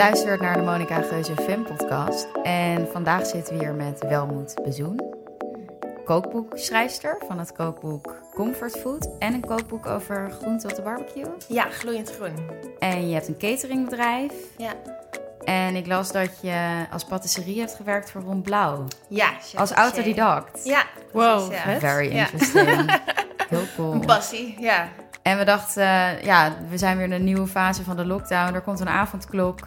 luistert naar de Monica Geuze Fem podcast. En vandaag zitten we hier met Welmoed Bezoen. Kookboekschrijfster van het kookboek Comfort Food. En een kookboek over groente op de barbecue. Ja, gloeiend groen. En je hebt een cateringbedrijf. Ja. En ik las dat je als patisserie hebt gewerkt voor Ron Blauw. Ja, chef Als autodidact. Ja. Wow, precies, ja. vet. Very Ja. interesting. Heel cool. Een passie, ja. En we dachten, eh, ja, we zijn weer in een nieuwe fase van de lockdown. Er komt een avondklok.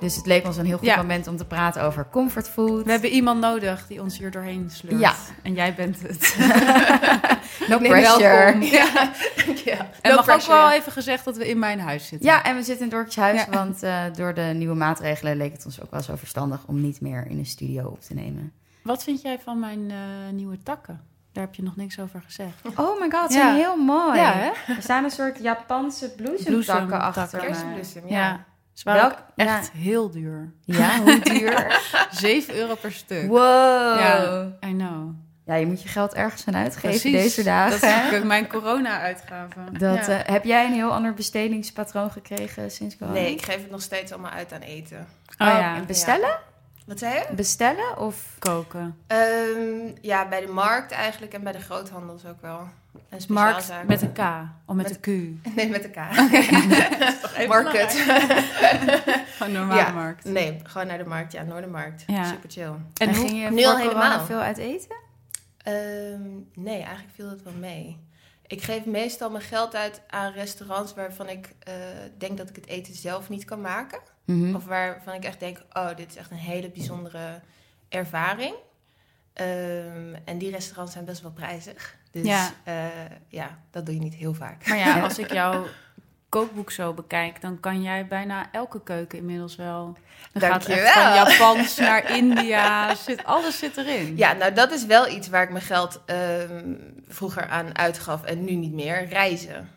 Dus het leek ons een heel goed Ja. moment om te praten over comfortfood. We hebben iemand nodig die ons hier doorheen sleurt. Ja. En jij bent het. No pressure. welkom. Ja. ja. En No mag ook wel ja. even gezegd dat we in mijn huis zitten. Ja, en we zitten in Dorpshuis, Ja. want eh, door de nieuwe maatregelen leek het ons ook wel zo verstandig om niet meer in een studio op te nemen. Wat vind jij van mijn eh, nieuwe takken? Daar heb je nog niks over gezegd. Oh my god, ze Ja. zijn heel mooi. Ja, hè? Er staan een soort Japanse bloesemtakken Bloesemtakken. achter me. Kerstbloesem, ja. Ja. Ze waren Welk- ook echt heel duur. Ja, hoe duur? 7 euro per stuk. Wow. Ja, I know. Ja, je moet je geld ergens aan uitgeven Precies. deze dagen. Dat is mijn corona-uitgaven. Dat, ja. eh, heb jij een heel ander bestedingspatroon gekregen sinds corona? Nee, ik geef het nog steeds allemaal uit aan eten. oh ja, En bestellen? Wat zei je? Bestellen of... koken. Ehm, ja, bij de markt eigenlijk en bij de groothandels ook wel. En Markt met een K of met, Met- een Q. Nee, met elkaar. Even Market. Een normale Ja. markt. Nee, gewoon naar de markt. Ja, Noordermarkt. Ja. Super chill. En, ging je nu al helemaal. veel uit eten? Ehm, nee, eigenlijk viel het wel mee. Ik geef meestal mijn geld uit aan restaurants waarvan ik eh, denk dat ik het eten zelf niet kan maken. Mhm. Of waarvan ik echt denk, oh, dit is echt een hele bijzondere ervaring. Ehm, en die restaurants zijn best wel prijzig. Dus Ja. ja, ja dat doe je niet heel vaak. Maar ja, als ik jouw kookboek zo bekijk, dan kan jij bijna elke keuken inmiddels wel. Dan gaat het echt van. Japans naar India, zit, alles zit erin. Ja, nou dat is wel iets waar ik mijn geld ehm, vroeger aan uitgaf en nu niet meer. Reizen.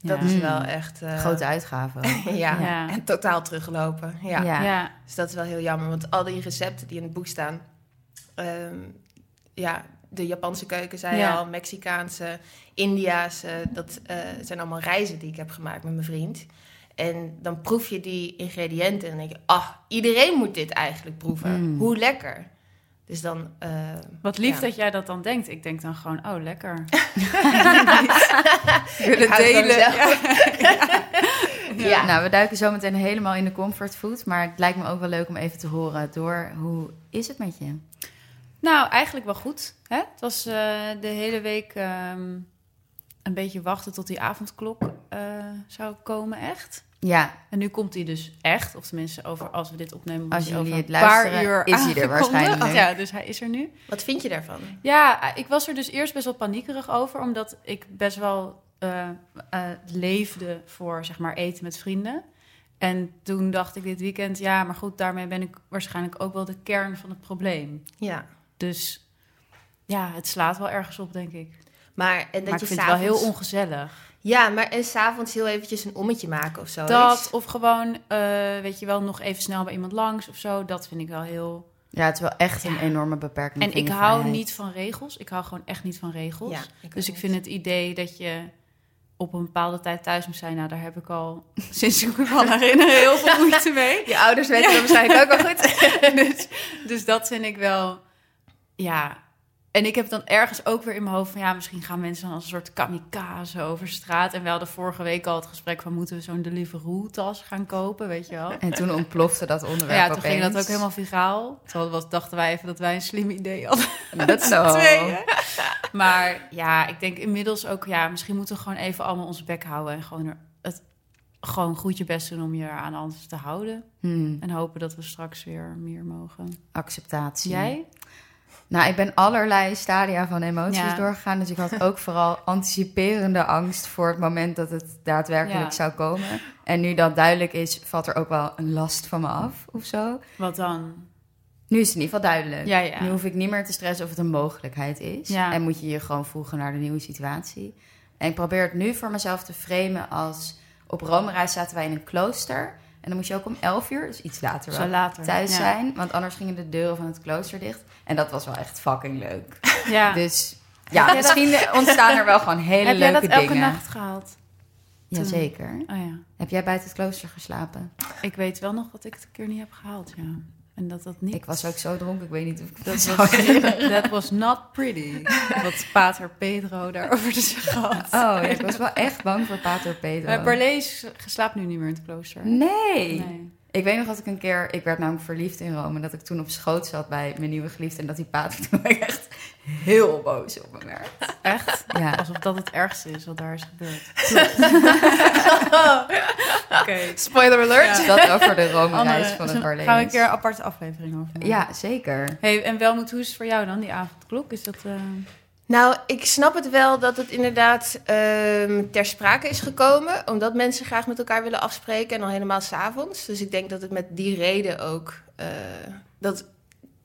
Dat Ja. is Mm. wel echt... eh, Grote uitgaven. ja, Ja. en totaal teruggelopen. Ja. Ja. Ja. Dus dat is wel heel jammer, want al die recepten die in het boek staan... ehm, ja, de Japanse keuken zei Ja. al, Mexicaanse, Indiaanse... dat eh, zijn allemaal reizen die ik heb gemaakt met mijn vriend. En dan proef je die ingrediënten en dan denk je... ah, iedereen moet dit eigenlijk proeven. Mm. Hoe lekker. Dus dan... eh, Wat lief Ja. dat jij dat dan denkt. Ik denk dan gewoon, oh lekker. Willen delen. Ja. Nou, we duiken zo meteen helemaal in de comfortfood. Maar het lijkt me ook wel leuk om even te horen door hoe is het met je? Nou, eigenlijk wel goed. Hè? Het was eh, de hele week ehm, een beetje wachten tot die avondklok eh, zou komen, echt. Ja, En nu komt hij dus echt, of tenminste over, als we dit opnemen, Als hij jullie over het een paar luisteren, uur is hij er waarschijnlijk. Ja, dus hij is er nu. Wat vind je daarvan? Ja, ik was er dus eerst best wel paniekerig over, omdat ik best wel eh, eh, leefde voor zeg maar eten met vrienden. En toen dacht ik dit weekend, ja, maar goed, daarmee ben ik waarschijnlijk ook wel de kern van het probleem. Ja. Dus ja, het slaat wel ergens op, denk ik. Maar, en dat maar ik je vind het wel heel ongezellig. Ja, maar en s'avonds heel eventjes een ommetje maken of zo. Dat, of gewoon, eh, weet je wel, nog even snel bij iemand langs of zo. Dat vind ik wel heel... ja het is wel echt een enorme beperking En ik hou vrijheid. niet van regels. Ik hou gewoon echt niet van regels. Ja, ik dus ik vind het idee dat je op een bepaalde tijd thuis moet zijn... Nou, daar heb ik al, sinds ik me kan herinneren, heel veel moeite mee. Je ouders weten dat waarschijnlijk ook wel goed. dus, dus dat vind ik wel, ja... En ik heb dan ergens ook weer in mijn hoofd van... ja, misschien gaan mensen dan als een soort kamikaze over straat. En we hadden vorige week al het gesprek van... moeten we zo'n Deliveroo-tas gaan kopen, weet je wel? En toen ontplofte dat onderwerp Ja, toen ging dat ook helemaal viraal. Toen was, dachten wij even dat wij een slim idee hadden. Dat zo. tweeën. Maar ja, ik denk inmiddels ook... ja, misschien moeten we gewoon even allemaal onze bek houden... en gewoon er, het gewoon goed je best doen om je aan alles te houden. Hmm, En hopen dat we straks weer meer mogen. acceptatie. Jij? Nou, ik ben allerlei stadia van emoties Ja. doorgegaan. Dus ik had ook vooral anticiperende angst voor het moment dat het daadwerkelijk Ja. zou komen. En nu dat duidelijk is, valt er ook wel een last van me af of zo. Wat dan? Nu is het in ieder geval duidelijk. Ja, ja. Nu hoef ik niet meer te stressen of het een mogelijkheid is. Ja. En moet je je gewoon voegen naar de nieuwe situatie. En ik probeer het nu voor mezelf te framen als... Op Rome-reis zaten wij in een klooster. En dan moest je ook om 11 uur, dus iets later wel, later. thuis ja. zijn. Want anders gingen de deuren van het klooster dicht. En dat was wel echt fucking leuk. Ja. Dus ja, misschien ontstaan er wel gewoon hele Heb jij leuke dat elke dingen. nacht gehaald? Jazeker. Oh ja. Heb jij buiten het klooster geslapen? Ik weet wel nog dat ik het een keer niet heb gehaald, ja. En dat dat niet... Ik was ook zo dronken, ik weet niet of ik dat zou that was not pretty. Wat Pater Pedro daarover te zeggen had. Oh, ja, ik was wel echt bang voor Pater Pedro. Maar Barlees slaapt nu niet meer in het klooster. Nee. Nee. Ik weet nog dat ik een keer... Ik werd namelijk verliefd in Rome. Dat ik toen op schoot zat bij mijn nieuwe geliefde. En dat die pater toen echt heel boos op me werd. Echt? Ja. Alsof dat het ergste is wat daar is gebeurd. Oké. Spoiler alert. Ja. Dat over de Rome-reis van het Barlees. Gaan we een keer een aparte aflevering over. Ja, zeker. Hey, en Welmoed, hoe is het voor jou dan, die avondklok? Is dat... eh, Nou, ik snap het wel dat het inderdaad ehm, ter sprake is gekomen. Omdat mensen graag met elkaar willen afspreken. En al helemaal s'avonds. Dus ik denk dat het met die reden ook... eh, dat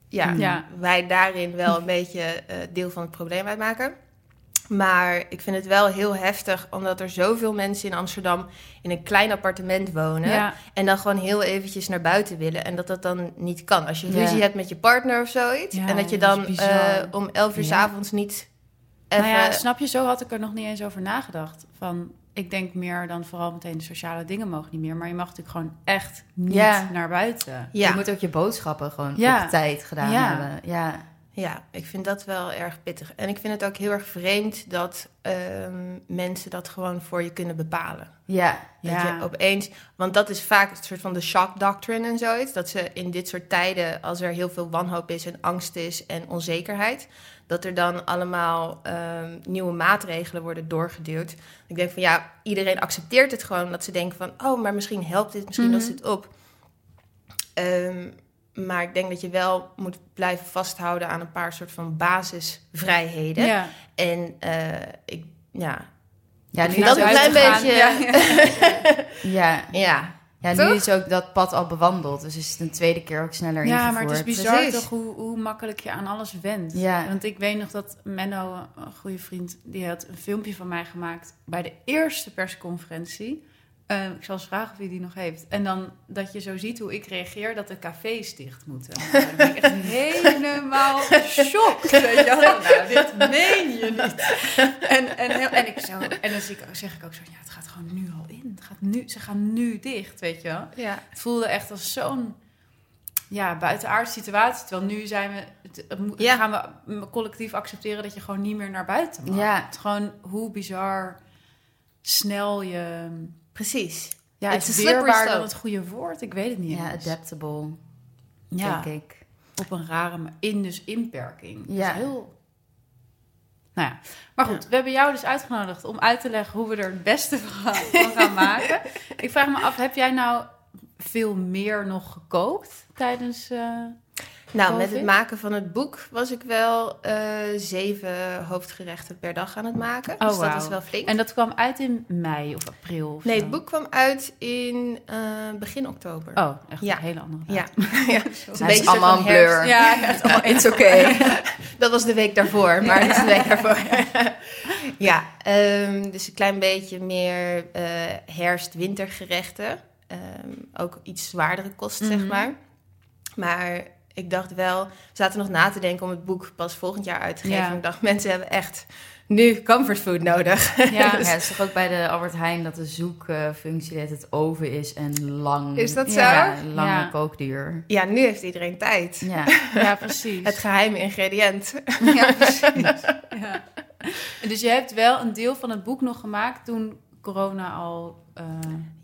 ja, Ja. wij daarin wel een beetje eh, deel van het probleem uitmaken. Maar ik vind het wel heel heftig, omdat er zoveel mensen in Amsterdam in een klein appartement wonen. ja. En dan gewoon heel eventjes naar buiten willen. En dat dat dan niet kan. Als je Ja. ruzie hebt met je partner of zoiets. En dat je dan eh, om elf uur s avonds niet even... Nou ja, snap je, zo had ik er nog niet eens over nagedacht. Van, ik denk meer dan vooral meteen de sociale dingen mogen niet meer. Maar je mag natuurlijk gewoon echt niet Ja. naar buiten. Ja. Je moet ook je boodschappen gewoon Ja. op tijd gedaan Ja. hebben. Ja. Ja, ik vind dat wel erg pittig. En ik vind het ook heel erg vreemd dat ehm, mensen dat gewoon voor je kunnen bepalen. Ja. Dat Ja. je opeens, want dat is vaak een soort van de shock doctrine en zoiets. Dat ze in dit soort tijden, als er heel veel wanhoop is en angst is en onzekerheid, dat er dan allemaal ehm, nieuwe maatregelen worden doorgeduwd. Ik denk van ja, iedereen accepteert het gewoon. Dat ze denken van, oh, maar misschien helpt dit, misschien Mhm. lost dit op. Ehm, maar ik denk dat je wel moet blijven vasthouden aan een paar soort van basisvrijheden. Ja. En eh, ik, ja, Ja, nu dat een klein beetje- Ja, ja, ja nu Toch? is ook dat pad al bewandeld. Dus is het een tweede keer ook sneller Ja, ingevoerd. maar het is bizar Precies. toch hoe, hoe makkelijk je aan alles went. Ja. Want ik weet nog dat Menno, een goede vriend, die had een filmpje van mij gemaakt bij de eerste persconferentie. Eh, ik zal eens vragen of hij die nog heeft. En dan dat je zo ziet hoe ik reageer dat de cafés dicht moeten. Nou, Dan ben ik echt helemaal shocked. Weet je wel. Nou, dit meen je niet. En, en, heel- en, ik zo, en dan zie ik, zeg ik ook zo, ja, het gaat gewoon nu al. Het gaat nu, ze gaan nu dicht, weet je wel. ja. Het voelde echt als zo'n ja, buitenaardse situatie. Terwijl nu zijn we, het, het Ja. gaan we collectief accepteren dat je gewoon niet meer naar buiten mag. Ja. Het is gewoon hoe bizar snel je... precies. Ja, It's is weerbaar dan het goede woord? Ik weet het niet Ja, eens. adaptable, ja, denk ik. op een rare in dus inperking. Dat Ja. is heel... Nou ja, maar goed, we hebben jou dus uitgenodigd om uit te leggen hoe we er het beste van gaan, van gaan maken. Ik vraag me af, heb jij nou veel meer nog gekookt tijdens... eh, Nou, met het maken van het boek was ik wel eh, zeven hoofdgerechten per dag aan het maken. Oh, dus dat is wel flink. En dat kwam uit in mei of april? Of nee, zo? het boek kwam uit in eh, begin oktober. Oh, echt Ja. een hele andere Ja, ja. Het is allemaal een blur. Ja, het is It's okay. Dat was de week daarvoor, maar dat is de week daarvoor. ja, ehm, dus een klein beetje meer eh herfst-wintergerechten. Ehm, ook iets zwaardere kost, zeg Mhm. maar. Maar ik dacht wel, we zaten nog na te denken om het boek pas volgend jaar uit te geven. Ja. Ik dacht, mensen hebben echt nu comfort food nodig. Ja, Ja, het is toch ook bij de Albert Heijn dat de zoekfunctie dat het oven is en lang. Is dat zo? Ja, lange Ja. kookduur. Ja, nu heeft iedereen tijd. Ja. ja, precies. Het geheime ingrediënt. Ja, precies. Ja. Dus je hebt wel een deel van het boek nog gemaakt toen corona al... eh,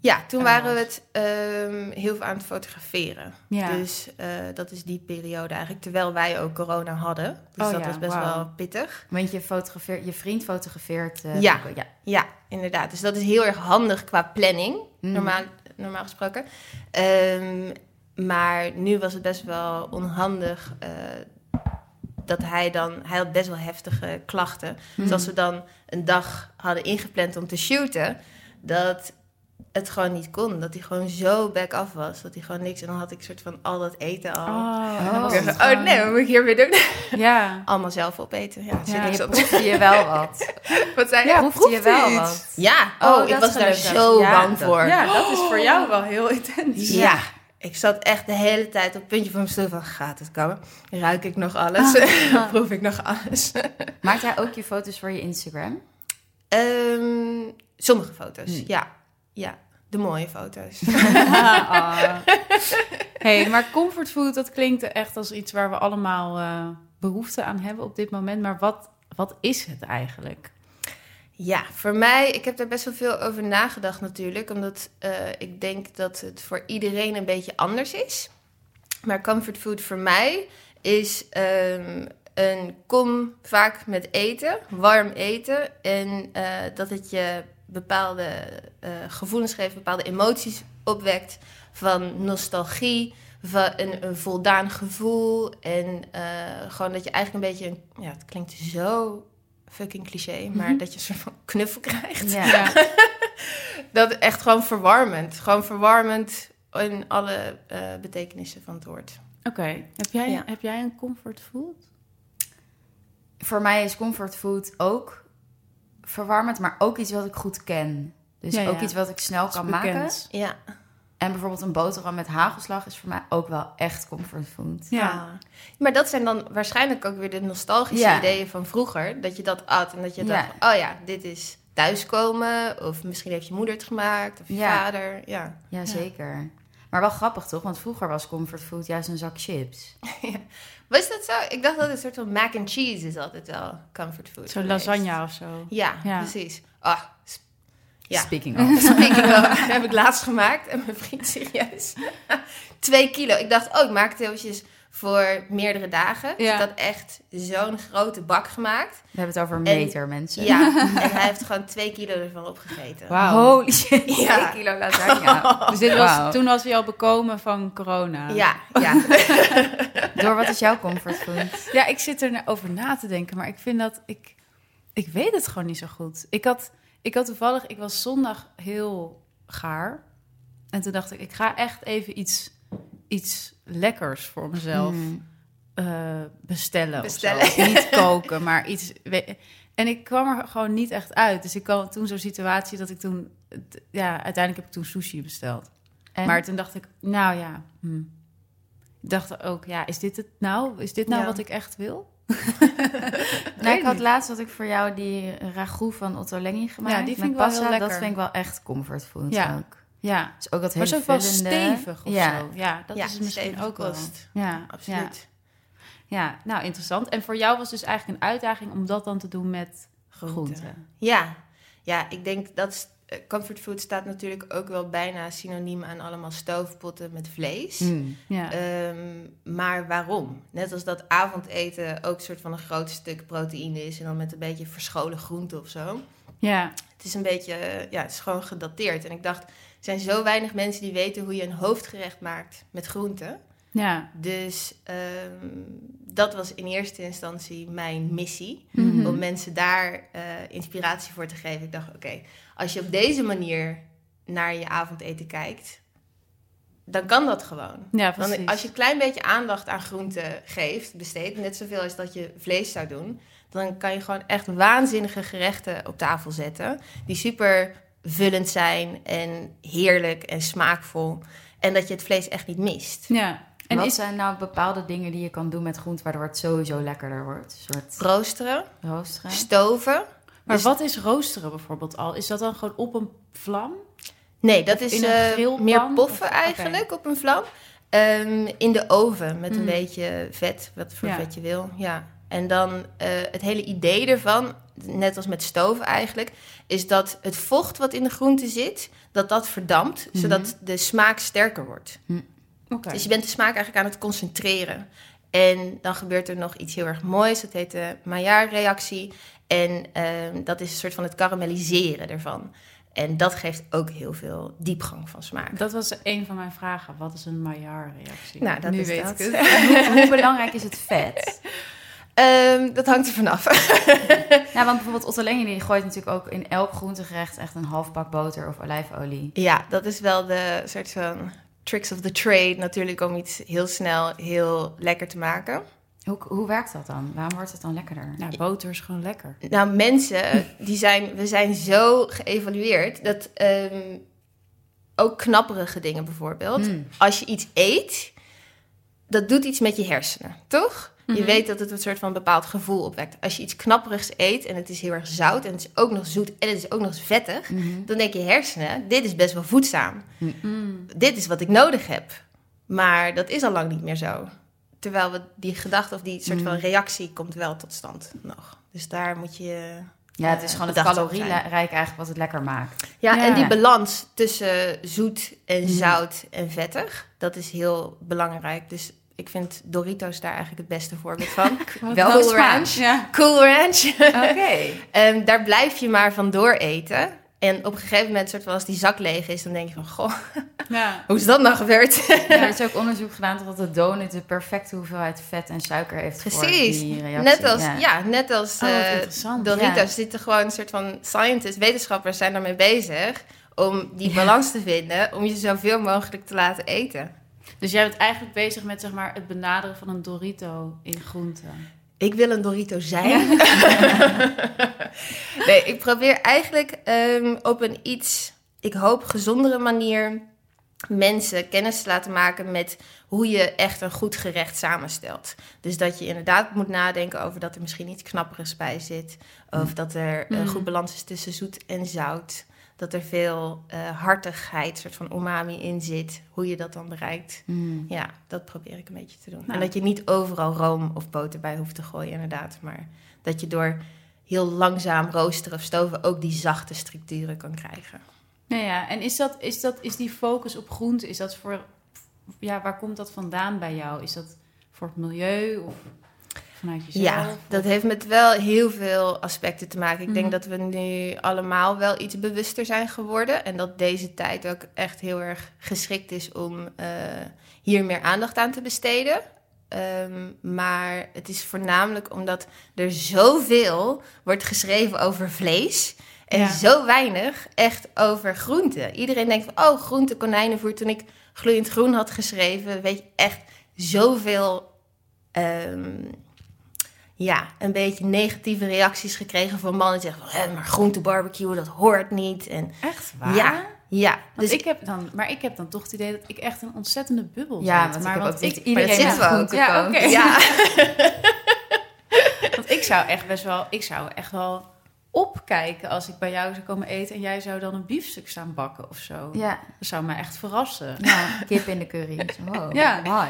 Ja, toen waren we het ehm, heel veel aan het fotograferen. ja. Dus eh, dat is die periode eigenlijk, terwijl wij ook corona hadden. Dus Oh dat ja, was best wel pittig. Want je, fotografeert, je vriend fotografeert. eh, Ja. ja. Ja, inderdaad. Dus dat is heel erg handig qua planning, Mm. normaal, normaal gesproken. Ehm, maar nu was het best wel onhandig dat hij dan... Hij had best wel heftige klachten. Dus als we dan een dag hadden ingepland om te shooten... dat het gewoon niet kon. Dat hij gewoon zo back-af was. Dat hij gewoon niks... En dan had ik soort van al dat eten al. Oh, Oh. oh gewoon- nee, wat moet ik hier weer doen? Ja. Allemaal zelf opeten. Ja, Ja, niks je proefde je wel wat. Wat zei je? Ja, proefde je wel iets. wat. Ja, Oh, oh, ik was daar zo Ja, bang dat- voor. ja, dat is voor jou wel heel intens. Ja. Ik zat echt de hele tijd op het puntje van mijn stoel van, gaat het komen? Ruik ik nog alles? Proef ik nog alles? Maakt hij ook je foto's voor je Instagram? Ehm, sommige foto's, Hmm. ja. Ja, de mooie foto's. Ah. hey, maar comfortfood, dat klinkt echt als iets waar we allemaal eh, behoefte aan hebben op dit moment. Maar wat, wat is het eigenlijk? Ja, voor mij, ik heb daar best wel veel over nagedacht natuurlijk. Omdat eh, ik denk dat het voor iedereen een beetje anders is. Maar comfort food voor mij is ehm, een kom vaak met eten, warm eten. En eh, dat het je bepaalde eh, gevoelens geeft, bepaalde emoties opwekt. Van nostalgie, van een, een voldaan gevoel. En gewoon dat je eigenlijk een beetje, ja het klinkt zo fucking cliché, maar Mhm. dat je een soort van knuffel krijgt. Ja. Dat echt gewoon verwarmend. Gewoon verwarmend in alle eh, betekenissen van het woord. Oké, heb, jij, Ja. heb jij een comfortfood? Voor mij is comfortfood ook verwarmend, maar ook iets wat ik goed ken. Dus Ja, ja. ook iets wat ik snel is kan maken. bekend. Ja. En bijvoorbeeld een boterham met hagelslag is voor mij ook wel echt comfortfood. Ja. Ah. Maar dat zijn dan waarschijnlijk ook weer de nostalgische Ja. ideeën van vroeger. Dat je dat at en dat je Ja. dacht, oh ja, dit is thuiskomen. Of misschien heeft je moeder het gemaakt. Of je Ja. vader. Ja. Jazeker. Maar wel grappig toch? Want vroeger was comfortfood juist een zak chips. Was dat zo? Ik dacht dat het een soort van mac and cheese is altijd wel comfort food. Zo'n lasagne of zo. Ja, Ja. precies. Ah, Ja. Speaking of. Speaking of, heb ik laatst gemaakt. En mijn vriend serieus. Twee kilo. Ik dacht, oh, ik maak het eventjes voor meerdere dagen. Dus Ja. ik had echt zo'n grote bak gemaakt. We hebben het over een meter, mensen. Ja, en hij heeft gewoon twee kilo ervan opgegeten. Wauw. Holy shit, Ja. twee kilo lasagne. Dus dit was, toen was hij al bekomen van corona. Ja, ja. Door, wat is jouw comfortfood? Ja, ik zit er over na te denken, maar ik vind dat ik. Ik weet het gewoon niet zo goed. Ik had, ik had toevallig, ik was zondag heel gaar. En toen dacht ik, ik ga echt even iets, iets lekkers voor mezelf Hmm. eh, bestellen. Niet koken, maar iets. En ik kwam er gewoon niet echt uit. Dus ik kwam toen zo'n situatie dat ik toen. Ja, uiteindelijk heb ik toen sushi besteld. En? Maar toen dacht ik, nou ja. hm. Ik dacht ook, ja, is dit het nou? Is dit nou Ja. wat ik echt wil? nou, ik had laatst wat ik voor jou die ragout van Otto Lengi gemaakt. Ja, die vind met ik wel pasta. heel Dat lekker. vind ik wel echt comfortfood Ja. ook. Ja, Dus ook dat maar hele zo wel vullende- stevig of ja. zo. Ja, dat ja, is het misschien ook wel. Ja, Absoluut. Ja, ja, nou interessant. En voor jou was dus eigenlijk een uitdaging om dat dan te doen met Groenten. groenten. Ja. ja, ik denk dat s- eh, comfort food staat natuurlijk ook wel bijna synoniem aan allemaal stoofpotten met vlees. Hmm. Ja, Ehm, maar waarom? Net als dat avondeten ook een soort van een groot stuk proteïne is en dan met een beetje verscholen groente of zo. ja, Het is een beetje, eh, ja, het is gewoon gedateerd. En ik dacht, er zijn zo weinig mensen die weten hoe je een hoofdgerecht maakt met groenten. Ja. Dus ehm, dat was in eerste instantie mijn missie. Mhm. Om mensen daar eh, inspiratie voor te geven. Ik dacht, oké, als je op deze manier naar je avondeten kijkt, dan kan dat gewoon. Ja, als je een klein beetje aandacht aan groenten geeft, besteedt, net zoveel als dat je vlees zou doen, dan kan je gewoon echt waanzinnige gerechten op tafel zetten. Die super vullend zijn en heerlijk en smaakvol. En dat je het vlees echt niet mist. Ja. En wat is, zijn nou bepaalde dingen die je kan doen met groente... waardoor het sowieso lekkerder wordt? Een soort Roosteren, roosteren? stoven. maar Dus- wat is roosteren bijvoorbeeld al? Is dat dan gewoon op een vlam? Nee, dat Of is eh, meer poffen Of- eigenlijk op een vlam. Ehm, in de oven met een Mm. beetje vet, wat voor Ja. vet je wil. Ja. En dan eh, het hele idee ervan, net als met stoven eigenlijk, is dat het vocht wat in de groente zit, dat dat verdampt, Mhm. zodat de smaak sterker wordt. Dus je bent de smaak eigenlijk aan het concentreren. En dan gebeurt er nog iets heel erg moois. Dat heet de Maillard-reactie. En ehm, dat is een soort van het karamelliseren ervan. En dat geeft ook heel veel diepgang van smaak. Dat was een van mijn vragen. Wat is een Maillard-reactie? Nou, dat nu is weet dat. ik het. hoe, hoe belangrijk is het vet? Ehm, dat hangt er vanaf. Nou, want bijvoorbeeld Otto Lengi die gooit natuurlijk ook in elk groentegerecht... echt een half pak boter of olijfolie. ja, dat is wel de soort van tricks of the trade natuurlijk om iets heel snel heel lekker te maken. Hoe, hoe werkt dat dan? Waarom wordt het dan lekkerder? Nou, boter is gewoon lekker. Nou, mensen, die zijn, we zijn zo geëvalueerd dat ehm, ook knapperige dingen bijvoorbeeld. Hmm. Als je iets eet, dat doet iets met je hersenen, toch? Je Mhm. weet dat het een soort van bepaald gevoel opwekt. Als je iets knapperigs eet en het is heel erg zout en het is ook nog zoet en het is ook nog eens vettig, Mhm. dan denk je hersenen, dit is best wel voedzaam. Mm. Dit is wat ik nodig heb. Maar dat is al lang niet meer zo. Terwijl we die gedachte of die soort van Mm. reactie komt wel tot stand nog. Dus daar moet je... Ja, het is eh, gewoon het calorierijk eigenlijk wat het lekker maakt. Ja, Ja. en die balans tussen zoet en Mm. zout en vettig, dat is heel belangrijk. Dus ik vind Doritos daar eigenlijk het beste voorbeeld van. Wel Cool. Ranch. Ja. Cool Ranch. Oké. Ehm, daar blijf je maar van door eten. En op een gegeven moment, soort van als die zak leeg is, dan denk je van, goh, Ja. hoe is dat nou gebeurd? Ja, er is ook onderzoek gedaan dat de donut de perfecte hoeveelheid vet en suiker heeft voor Precies. die reactie. Net als, ja. net als Oh, eh. Doritos zitten gewoon een soort van scientists, wetenschappers zijn daarmee bezig om die balans te vinden, om je zoveel mogelijk te laten eten. Dus jij bent eigenlijk bezig met zeg maar, het benaderen van een Dorito in groente. Ik wil een Dorito zijn. nee, ik probeer eigenlijk ehm, op een iets, ik hoop gezondere manier, mensen kennis te laten maken met hoe je echt een goed gerecht samenstelt. Dus dat je inderdaad moet nadenken over dat er misschien iets knapperigs bij zit. Of dat er een Mm. goed balans is tussen zoet en zout. Dat er veel eh, hartigheid, soort van umami in zit. Hoe je dat dan bereikt. Mm. Ja, dat probeer ik een beetje te doen. Nou. En dat je niet overal room of boter bij hoeft te gooien, inderdaad. Maar dat je door heel langzaam roosteren of stoven ook die zachte structuren kan krijgen. Nou ja, en is, dat, is, dat, is die focus op groente, is dat voor... Ja, waar komt dat vandaan bij jou? Is dat voor het milieu of vanuit jezelf? Ja, dat heeft met wel heel veel aspecten te maken. Ik denk Mhm. dat we nu allemaal wel iets bewuster zijn geworden. En dat deze tijd ook echt heel erg geschikt is om eh, hier meer aandacht aan te besteden. Ehm, maar het is voornamelijk omdat er zoveel wordt geschreven over vlees. En Ja. zo weinig echt over groenten. Iedereen denkt van, oh, groente, konijnenvoer. Toen ik gloeiend groen had geschreven, weet je, echt zoveel... ehm, ja, een beetje negatieve reacties gekregen van mannen die zeggen van, "Hè, maar groente barbecue, dat hoort niet. En Echt waar? ja, ja. Want Dus ik heb dan, maar ik heb dan toch het idee dat ik echt een ontzettende bubbel Ja, zit. want maar ik want ik, iedereen maar dat heeft zitten we groente ook. Ja, oké. ja, want ik zou echt best wel, ik zou echt wel opkijken als ik bij jou zou komen eten en jij zou dan een biefstuk staan bakken of zo. Ja, Dat zou me echt verrassen. ja, kip in de curry. Wow, Ja. Ja,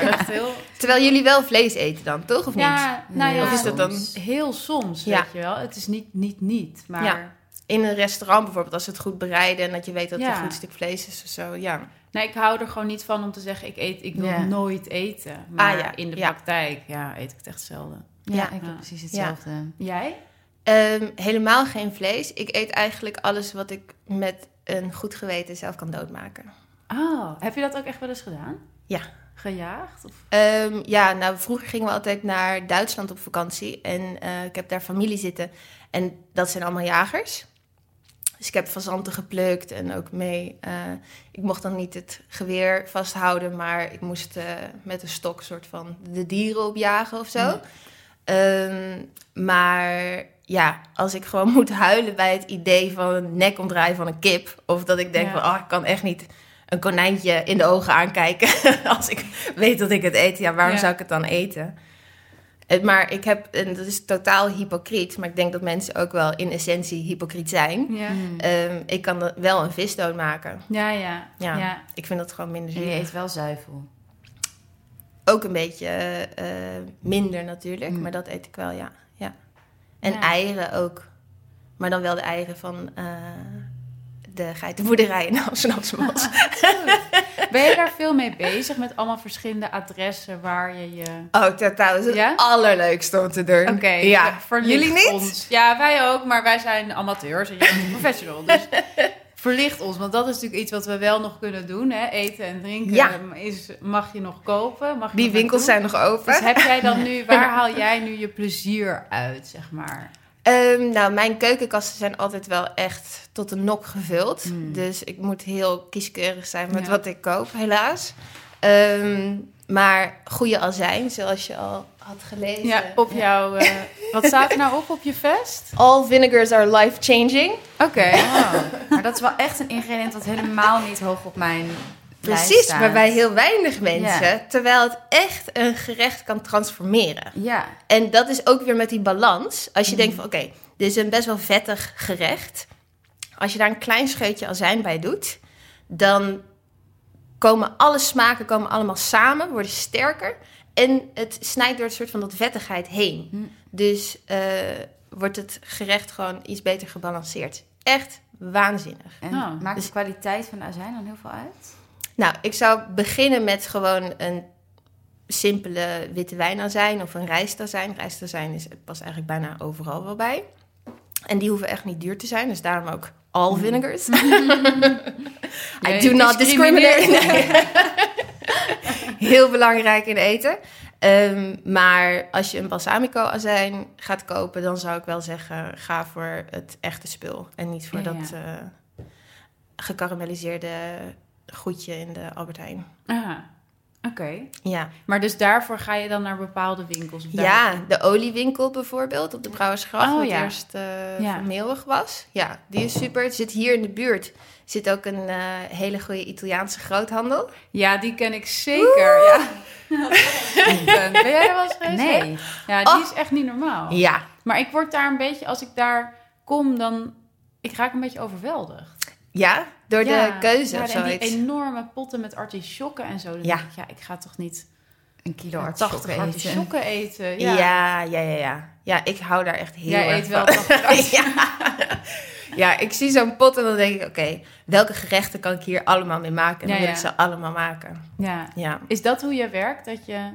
echt heel. terwijl jullie wel vlees eten dan, toch? Of niet? Ja, nou ja, Of is dat dan- heel soms, Ja. weet je wel. Het is niet, niet, niet, maar Ja. In een restaurant bijvoorbeeld, als ze het goed bereiden en dat je weet dat het een goed stuk vlees is of zo. Ja, nee, ik hou er gewoon niet van om te zeggen, ik eet, ik wil Ja. nooit eten. Maar Ah, ja. in de Ja. praktijk, ja, eet ik het echt zelden. Ja, Ja. ik heb precies hetzelfde. Jij? Ehm, helemaal geen vlees. Ik eet eigenlijk alles wat ik met een goed geweten zelf kan doodmaken. Oh, heb je dat ook echt wel eens gedaan? Ja. Gejaagd? Of? Ehm, ja, nou, vroeger gingen we altijd naar Duitsland op vakantie. En eh, ik heb daar familie zitten. En dat zijn allemaal jagers. Dus ik heb fazanten geplukt en ook mee. eh, ik mocht dan niet het geweer vasthouden, maar ik moest eh, met een stok soort van de dieren opjagen of zo. Ehm, maar ja, als ik gewoon moet huilen bij het idee van een nekomdraai van een kip. Of dat ik denk Ja. van, oh, ik kan echt niet een konijntje in de ogen aankijken. als ik weet dat ik het eet, ja, waarom Ja. zou ik het dan eten? Het- Maar ik heb, en dat is totaal hypocriet, maar ik denk dat mensen ook wel in essentie hypocriet zijn. Ja. Mm. Ehm, ik kan wel een visdood maken. Ja, ja. Ja. ja. Ik vind dat gewoon minder En je zielig. eet wel zuivel. Ook een beetje eh, minder natuurlijk, Mm. maar dat eet ik wel, ja. En Ja. eieren ook. Maar dan wel de eieren van eh, de geitenboerderij in Amsterdamse Ben je daar veel mee bezig met allemaal verschillende adressen waar je je... Oh, totaal. Dat is het Ja? allerleukste om te doen. Oké, ja. verlicht Jullie niet? Ons. Ja, wij ook, maar wij zijn amateurs en jij bent professional. Dus verlicht ons, want dat is natuurlijk iets wat we wel nog kunnen doen. Hè? Eten en drinken Ja. is, mag je nog kopen. Mag je Die nog winkels zijn nog open. Dus heb jij dan nu, waar haal jij nu je plezier uit, zeg maar? Ehm, nou, mijn keukenkasten zijn altijd wel echt tot een nok gevuld. Mm. Dus ik moet heel kieskeurig zijn met Ja. wat ik koop, helaas. Ehm, maar goede azijn, zoals je al had gelezen. Ja, op jouw... eh, wat staat er nou op op je vest? All vinegars are life-changing. Oké. Oh, maar dat is wel echt een ingrediënt wat helemaal niet hoog op mijn Precies, staat. maar bij heel weinig mensen. Ja. Terwijl het echt een gerecht kan transformeren. Ja, En dat is ook weer met die balans. Als je Mm. denkt van oké, dit is een best wel vettig gerecht. Als je daar een klein scheutje azijn bij doet, dan komen alle smaken komen allemaal samen, worden sterker. En het snijdt door het soort van dat vettigheid heen. Mm. Dus eh, wordt het gerecht gewoon iets beter gebalanceerd. Echt waanzinnig. en Oh, maakt dus- de kwaliteit van de azijn dan heel veel uit? Nou, ik zou beginnen met gewoon een simpele witte wijnazijn of een rijstazijn. Rijstazijn is, het past eigenlijk bijna overal wel bij. En die hoeven echt niet duur te zijn, dus daarom ook all vinegars. I do not discriminate. Heel belangrijk in eten. Ehm, maar als je een balsamico-azijn gaat kopen, dan zou ik wel zeggen: ga voor het echte spul. En niet voor Ja, dat eh gekarameliseerde goedje in de Albert Heijn. Oké. Ja. Maar dus daarvoor ga je dan naar bepaalde winkels? ja, de oliewinkel bijvoorbeeld op de Brouwersgracht, Oh, wat ja. eerst Ja. Meeuwig was. Ja, die is super. Het zit hier in de buurt. Zit ook een eh, hele goede Italiaanse groothandel. Ja, die ken ik zeker. Ja. ben jij er wel eens geweest? Nee. Ja, die Oh. is echt niet normaal. Ja, Maar ik word daar een beetje, als ik daar kom, dan... Ik raak een beetje overweldigd. ja door Ja, de keuze ja, of en die zoiets. enorme potten met artisjokken en zo. Dan Ja. denk ik, ja, ik ga toch niet Een kilo 80 artisjokken eten. artisjokken eten. Ja. Ja, Ja, ja, ja, ja. ik hou daar echt heel Jij erg eet wel van. 80 ja. ja, ik zie zo'n pot en dan denk ik, oké, welke gerechten kan ik hier allemaal mee maken? En dan Ja, wil ik ze allemaal maken. ja. Ja. Is dat hoe je werkt? Dat je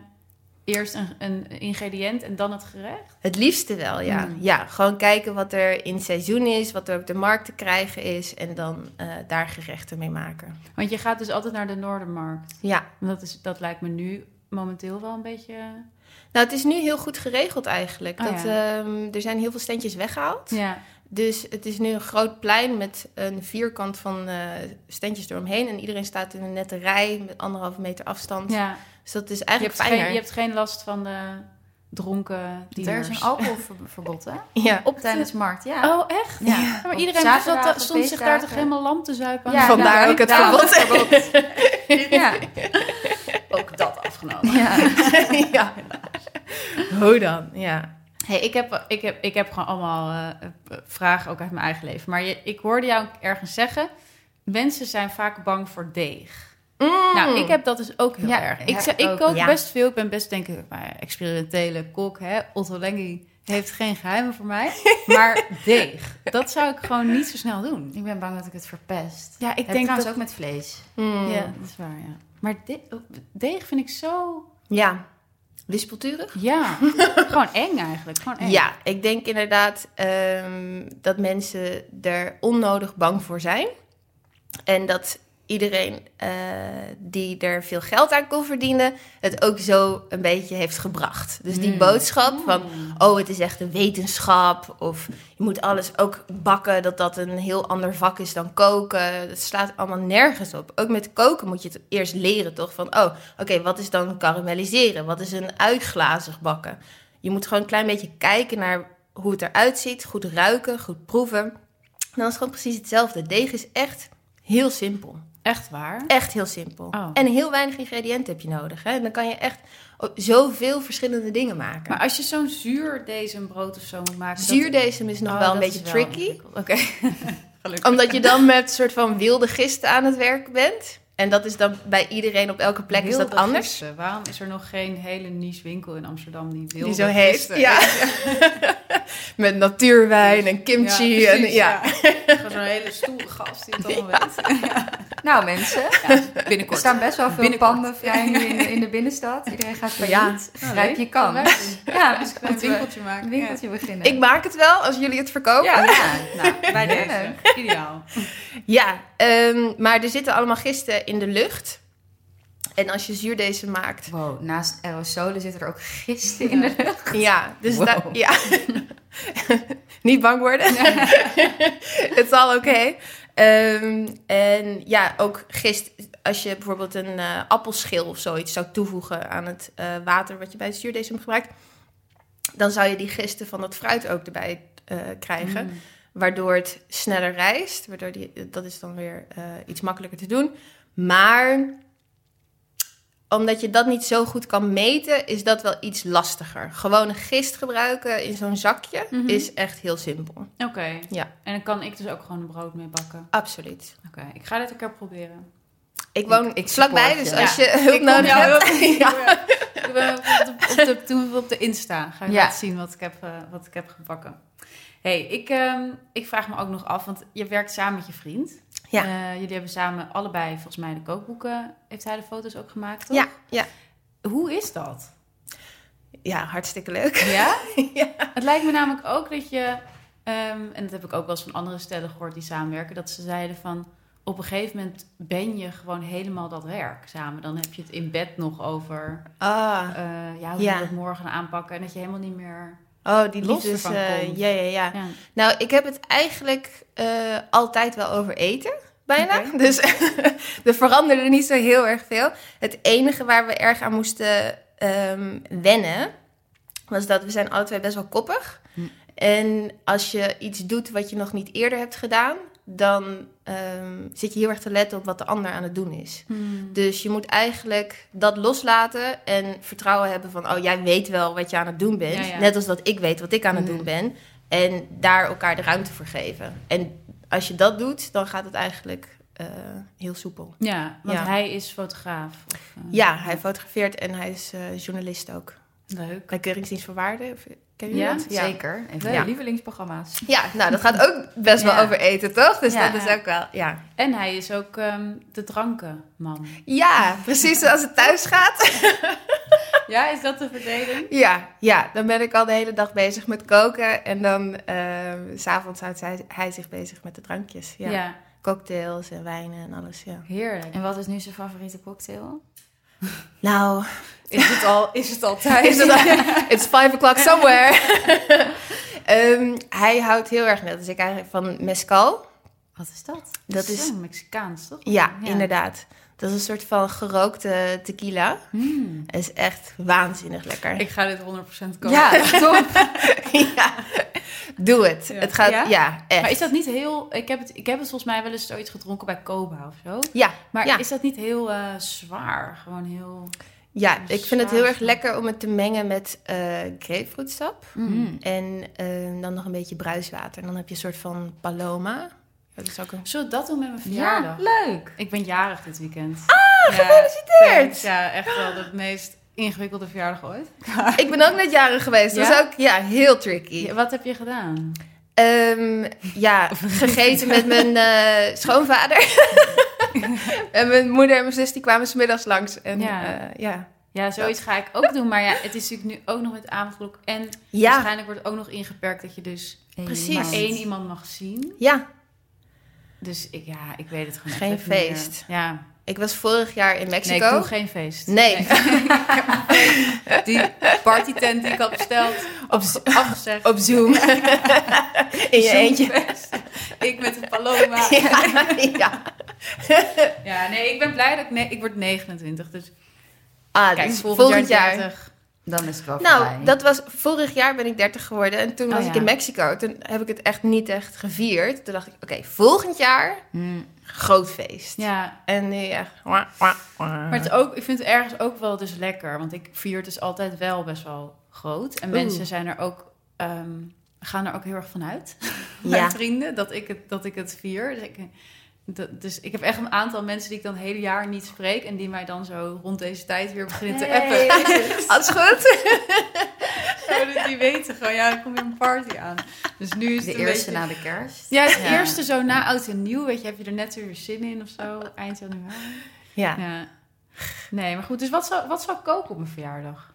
eerst een, een ingrediënt en dan het gerecht? Het liefste wel, ja. Mm. Ja, gewoon kijken wat er in seizoen is, wat er op de markt te krijgen is en dan eh, daar gerechten mee maken. Want je gaat dus altijd naar de Noordermarkt. Ja, Dat, is, dat lijkt me nu momenteel wel een beetje... nou het is nu heel goed geregeld eigenlijk. Oh, dat, ja. ehm, er zijn heel veel standjes weggehaald. Ja, Dus het is nu een groot plein met een vierkant van eh standjes eromheen. En iedereen staat in een nette rij met anderhalve meter afstand. ja. Dus dat is Je, eigenlijk hebt fijner. geen, je hebt geen last van de dronken Er dieners. is een alcoholverbod, hè? Ja, Op tijdens markt, ja. Oh, echt? Ja. Ja, maar iedereen zat, stond zich daar toch helemaal lam te zuipen? Ja, vandaar nou, ook het daarom verbod. Ja. ook dat afgenomen. ja. ja. Hoe dan? Ja. Hey, ik, heb, ik, heb, ik heb gewoon allemaal eh, vragen ook uit mijn eigen leven. Maar je, ik hoorde jou ergens zeggen... mensen zijn vaak bang voor deeg. Nou, ik heb dat dus ook heel Ja, erg. Ik, ja, ik ook. kook Ja. best veel. Ik ben best, denk ik, maar experimentele kok. Hè? Otto Lengi heeft geen geheimen voor mij. Maar deeg, dat zou ik gewoon niet zo snel doen. Ik ben bang dat ik het verpest. Ja, ik denk trouwens dat... ook met vlees. Mm. Ja, dat is waar, ja. Maar de- deeg vind ik zo... Ja. Wispelturig? Ja, gewoon eng eigenlijk. Gewoon eng. Ja, ik denk inderdaad ehm, dat mensen er onnodig bang voor zijn. En dat iedereen eh, die er veel geld aan kon verdienen, het ook zo een beetje heeft gebracht. Dus die Mm. boodschap van, oh, het is echt een wetenschap. Of je moet alles ook bakken, dat dat een heel ander vak is dan koken. Dat slaat allemaal nergens op. Ook met koken moet je het eerst leren, toch? Van, oh, oké, wat is dan karamelliseren? Wat is een uitglazig bakken? Je moet gewoon een klein beetje kijken naar hoe het eruit ziet. Goed ruiken, goed proeven. En dan is het gewoon precies hetzelfde. Deeg is echt heel simpel. Echt waar? Echt heel simpel. Oh. En heel weinig ingrediënten heb je nodig. Hè? Dan kan je echt zoveel verschillende dingen maken. Maar als je zo'n zuurdesembrood of zo moet maken... Zuurdesem is nog Oh, wel een beetje wel tricky. Oké. Gelukkig. Omdat je dan met een soort van wilde gisten aan het werk bent. En dat is dan bij iedereen op elke plek is dat anders. gisten. Waarom is er nog geen hele niche winkel in Amsterdam die wilde Die zo gisten Ja. met natuurwijn en kimchi. Ja, en, precies, ja. ja. Gewoon zo'n hele stoere gast die het allemaal weet. Nou mensen, Ja, er binnenkort. staan best wel veel Binnenkort. panden vrij nu in de, in de binnenstad. Iedereen gaat failliet. Ja. Oh, Grijp leuk. je kans. Leuk. Ja, dus Een winkeltje maken. Een winkeltje beginnen. Ik maak het wel als jullie het verkopen. Ja, ja. Nou, bij deze. Ideaal. Ja, ehm, maar er zitten allemaal gisten in de lucht. En als je zuurdesem maakt... Wow, naast aerosolen zitten er ook gisten in de lucht. Ja, dus Wow. daar- ja. niet bang worden. Het is al oké. Ehm, en ja, ook gist, als je bijvoorbeeld een eh, appelschil of zoiets zou toevoegen aan het eh, water wat je bij het zuurdesem gebruikt, dan zou je die gisten van dat fruit ook erbij eh, krijgen. Mm. Waardoor het sneller rijst. Waardoor die, dat is dan weer iets makkelijker te doen. Maar omdat je dat niet zo goed kan meten, is dat wel iets lastiger. Gewoon een gist gebruiken in zo'n zakje Mhm. is echt heel simpel. Oké. Ja. En dan kan ik dus ook gewoon een brood mee bakken. Absoluut. Oké, ik ga dit een keer proberen. Ik woon Ik- ik vlakbij, dus je. als Ja. je hulp ik nodig jou hebt. Ja. Ik ben op de, op de, toen we op de Insta ga ik Ja. laten zien wat ik heb, eh, wat ik heb gebakken. hey, ik, ehm, ik vraag me ook nog af, want je werkt samen met je vriend. Ja. Eh, jullie hebben samen allebei volgens mij de kookboeken. Heeft hij de foto's ook gemaakt? Toch? Ja, ja. Hoe is dat? ja, hartstikke leuk. Ja? Ja. Het lijkt me namelijk ook dat je, ehm, en dat heb ik ook wel eens van andere stellen gehoord die samenwerken, dat ze zeiden van op een gegeven moment ben je gewoon helemaal dat werk samen. Dan heb je het in bed nog over Ah, eh, ja, hoe Ja. het morgen aanpakken en dat je helemaal niet meer. Oh, die Los liefdes... ervan eh, komt. ja, ja, ja. Ja. Nou, ik heb het eigenlijk eh, altijd wel over eten, bijna. Dus er veranderde niet zo heel erg veel. Het enige waar we erg aan moesten ehm, wennen, was dat we zijn alle twee best wel koppig. Hm. En als je iets doet wat je nog niet eerder hebt gedaan, dan ehm, zit je heel erg te letten op wat de ander aan het doen is. Hmm. Dus je moet eigenlijk dat loslaten en vertrouwen hebben van, oh, jij weet wel wat je aan het doen bent. Ja, ja. Net als dat ik weet wat ik aan het Mm. doen ben. En daar elkaar de ruimte voor geven. En als je dat doet, dan gaat het eigenlijk eh, heel soepel. Ja, want Ja. hij is fotograaf. Of, eh, Ja, hij fotografeert en hij is eh, journalist ook. Leuk. Bij Keuringsdienst voor Waarde. Of, ken je Ja, dat? Zeker. Een van Ja. mijn lievelingsprogramma's. Ja, nou, dat gaat ook best wel over eten, toch? Dus Ja. dat is ook wel, ja. En hij is ook ehm, de drankenman. Ja, precies zoals het thuis gaat. Ja, is dat de verdeling? Ja, ja, dan ben ik al de hele dag bezig met koken. En dan s s'avonds houdt hij, hij zich bezig met de drankjes. Ja. ja. Cocktails en wijnen en alles, ja. Heerlijk. En wat is nu zijn favoriete cocktail? Nou, Is het, al, is het altijd? is het, it's five o'clock somewhere. Ehm, hij houdt heel erg net als ik eigenlijk van mezcal. Wat is dat? Dat is, Mexicaans, toch? ja, inderdaad. Dat is een soort van gerookte tequila. Hmm. Het is echt waanzinnig lekker. Ik ga dit 100% kopen. Ja, top. ja, doe het. Ja. Het gaat, Ja? ja, echt. Maar is dat niet heel... Ik heb, het, ik heb het volgens mij wel eens zoiets gedronken bij Koba of zo. Ja, Maar Ja. is dat niet heel eh, zwaar? Gewoon heel... ja, ik vind het heel erg lekker om het te mengen met eh grapefruitsap. Hmm. En eh, dan nog een beetje bruiswater. En dan heb je een soort van paloma. Ja, dat is ook een... Zullen we dat doen met mijn Ja, verjaardag? leuk. Ik ben jarig dit weekend. Ah, Ja, gefeliciteerd! Ja, echt wel de meest ingewikkelde verjaardag ooit. Ik ben ook net jarig geweest. Dat Ja? was ook ja, heel tricky. Ja, wat heb je gedaan? Ehm, ja, gegeten met mijn eh, schoonvader. en mijn moeder en mijn zus die kwamen smiddags langs. En Ja. ja, ja. Ja, zoiets ga ik ook doen. Maar ja, het is natuurlijk nu ook nog met avondklok. En ja, waarschijnlijk wordt het ook nog ingeperkt dat je dus Precies. maar één iemand mag zien. ja, Dus ik, ja, ik weet het gewoon Geen echt meer. feest. Ja, ik was vorig jaar in nee, ik Mexico. doe geen feest. Nee. Die partytent die ik had besteld, op, afgezegd. Op Zoom. in je eentje. Ik met een paloma. ja, ja. Ja, nee, ik ben blij dat ik... Nee, ik word 29, dus Ah, kijk, dus volgend, volgend jaar jaar. 30. Dan is het wel voorbij. Nou, dat was vorig jaar ben ik 30 geworden en toen Oh, was ik in Mexico. Toen heb ik het echt niet echt gevierd. Toen dacht ik, oké, volgend jaar Hmm. groot feest. Ja, En nu echt. wah, wah, wah. maar het ook, ik vind het ergens ook wel dus lekker. Want ik vier het dus altijd wel best wel groot. En Oeh. mensen zijn er ook... ehm, gaan er ook heel erg van uit. Ja. Mijn vrienden, dat ik het, dat ik het vier. Dus ik, dat, dus ik heb echt een aantal mensen die ik dan het hele jaar niet spreek... en die mij dan zo rond deze tijd weer beginnen te Hey. appen. Alles goed? Zodat die weten gewoon, ja, er komt weer een party aan. Dus nu is het de eerste beetje... na de kerst. Ja, het Ja. eerste zo na oud en nieuw, weet je, heb je er net weer zin in of zo, eind januari. Ja. Ja. Nee, maar goed, dus wat zou, wat zou ik koken op mijn verjaardag?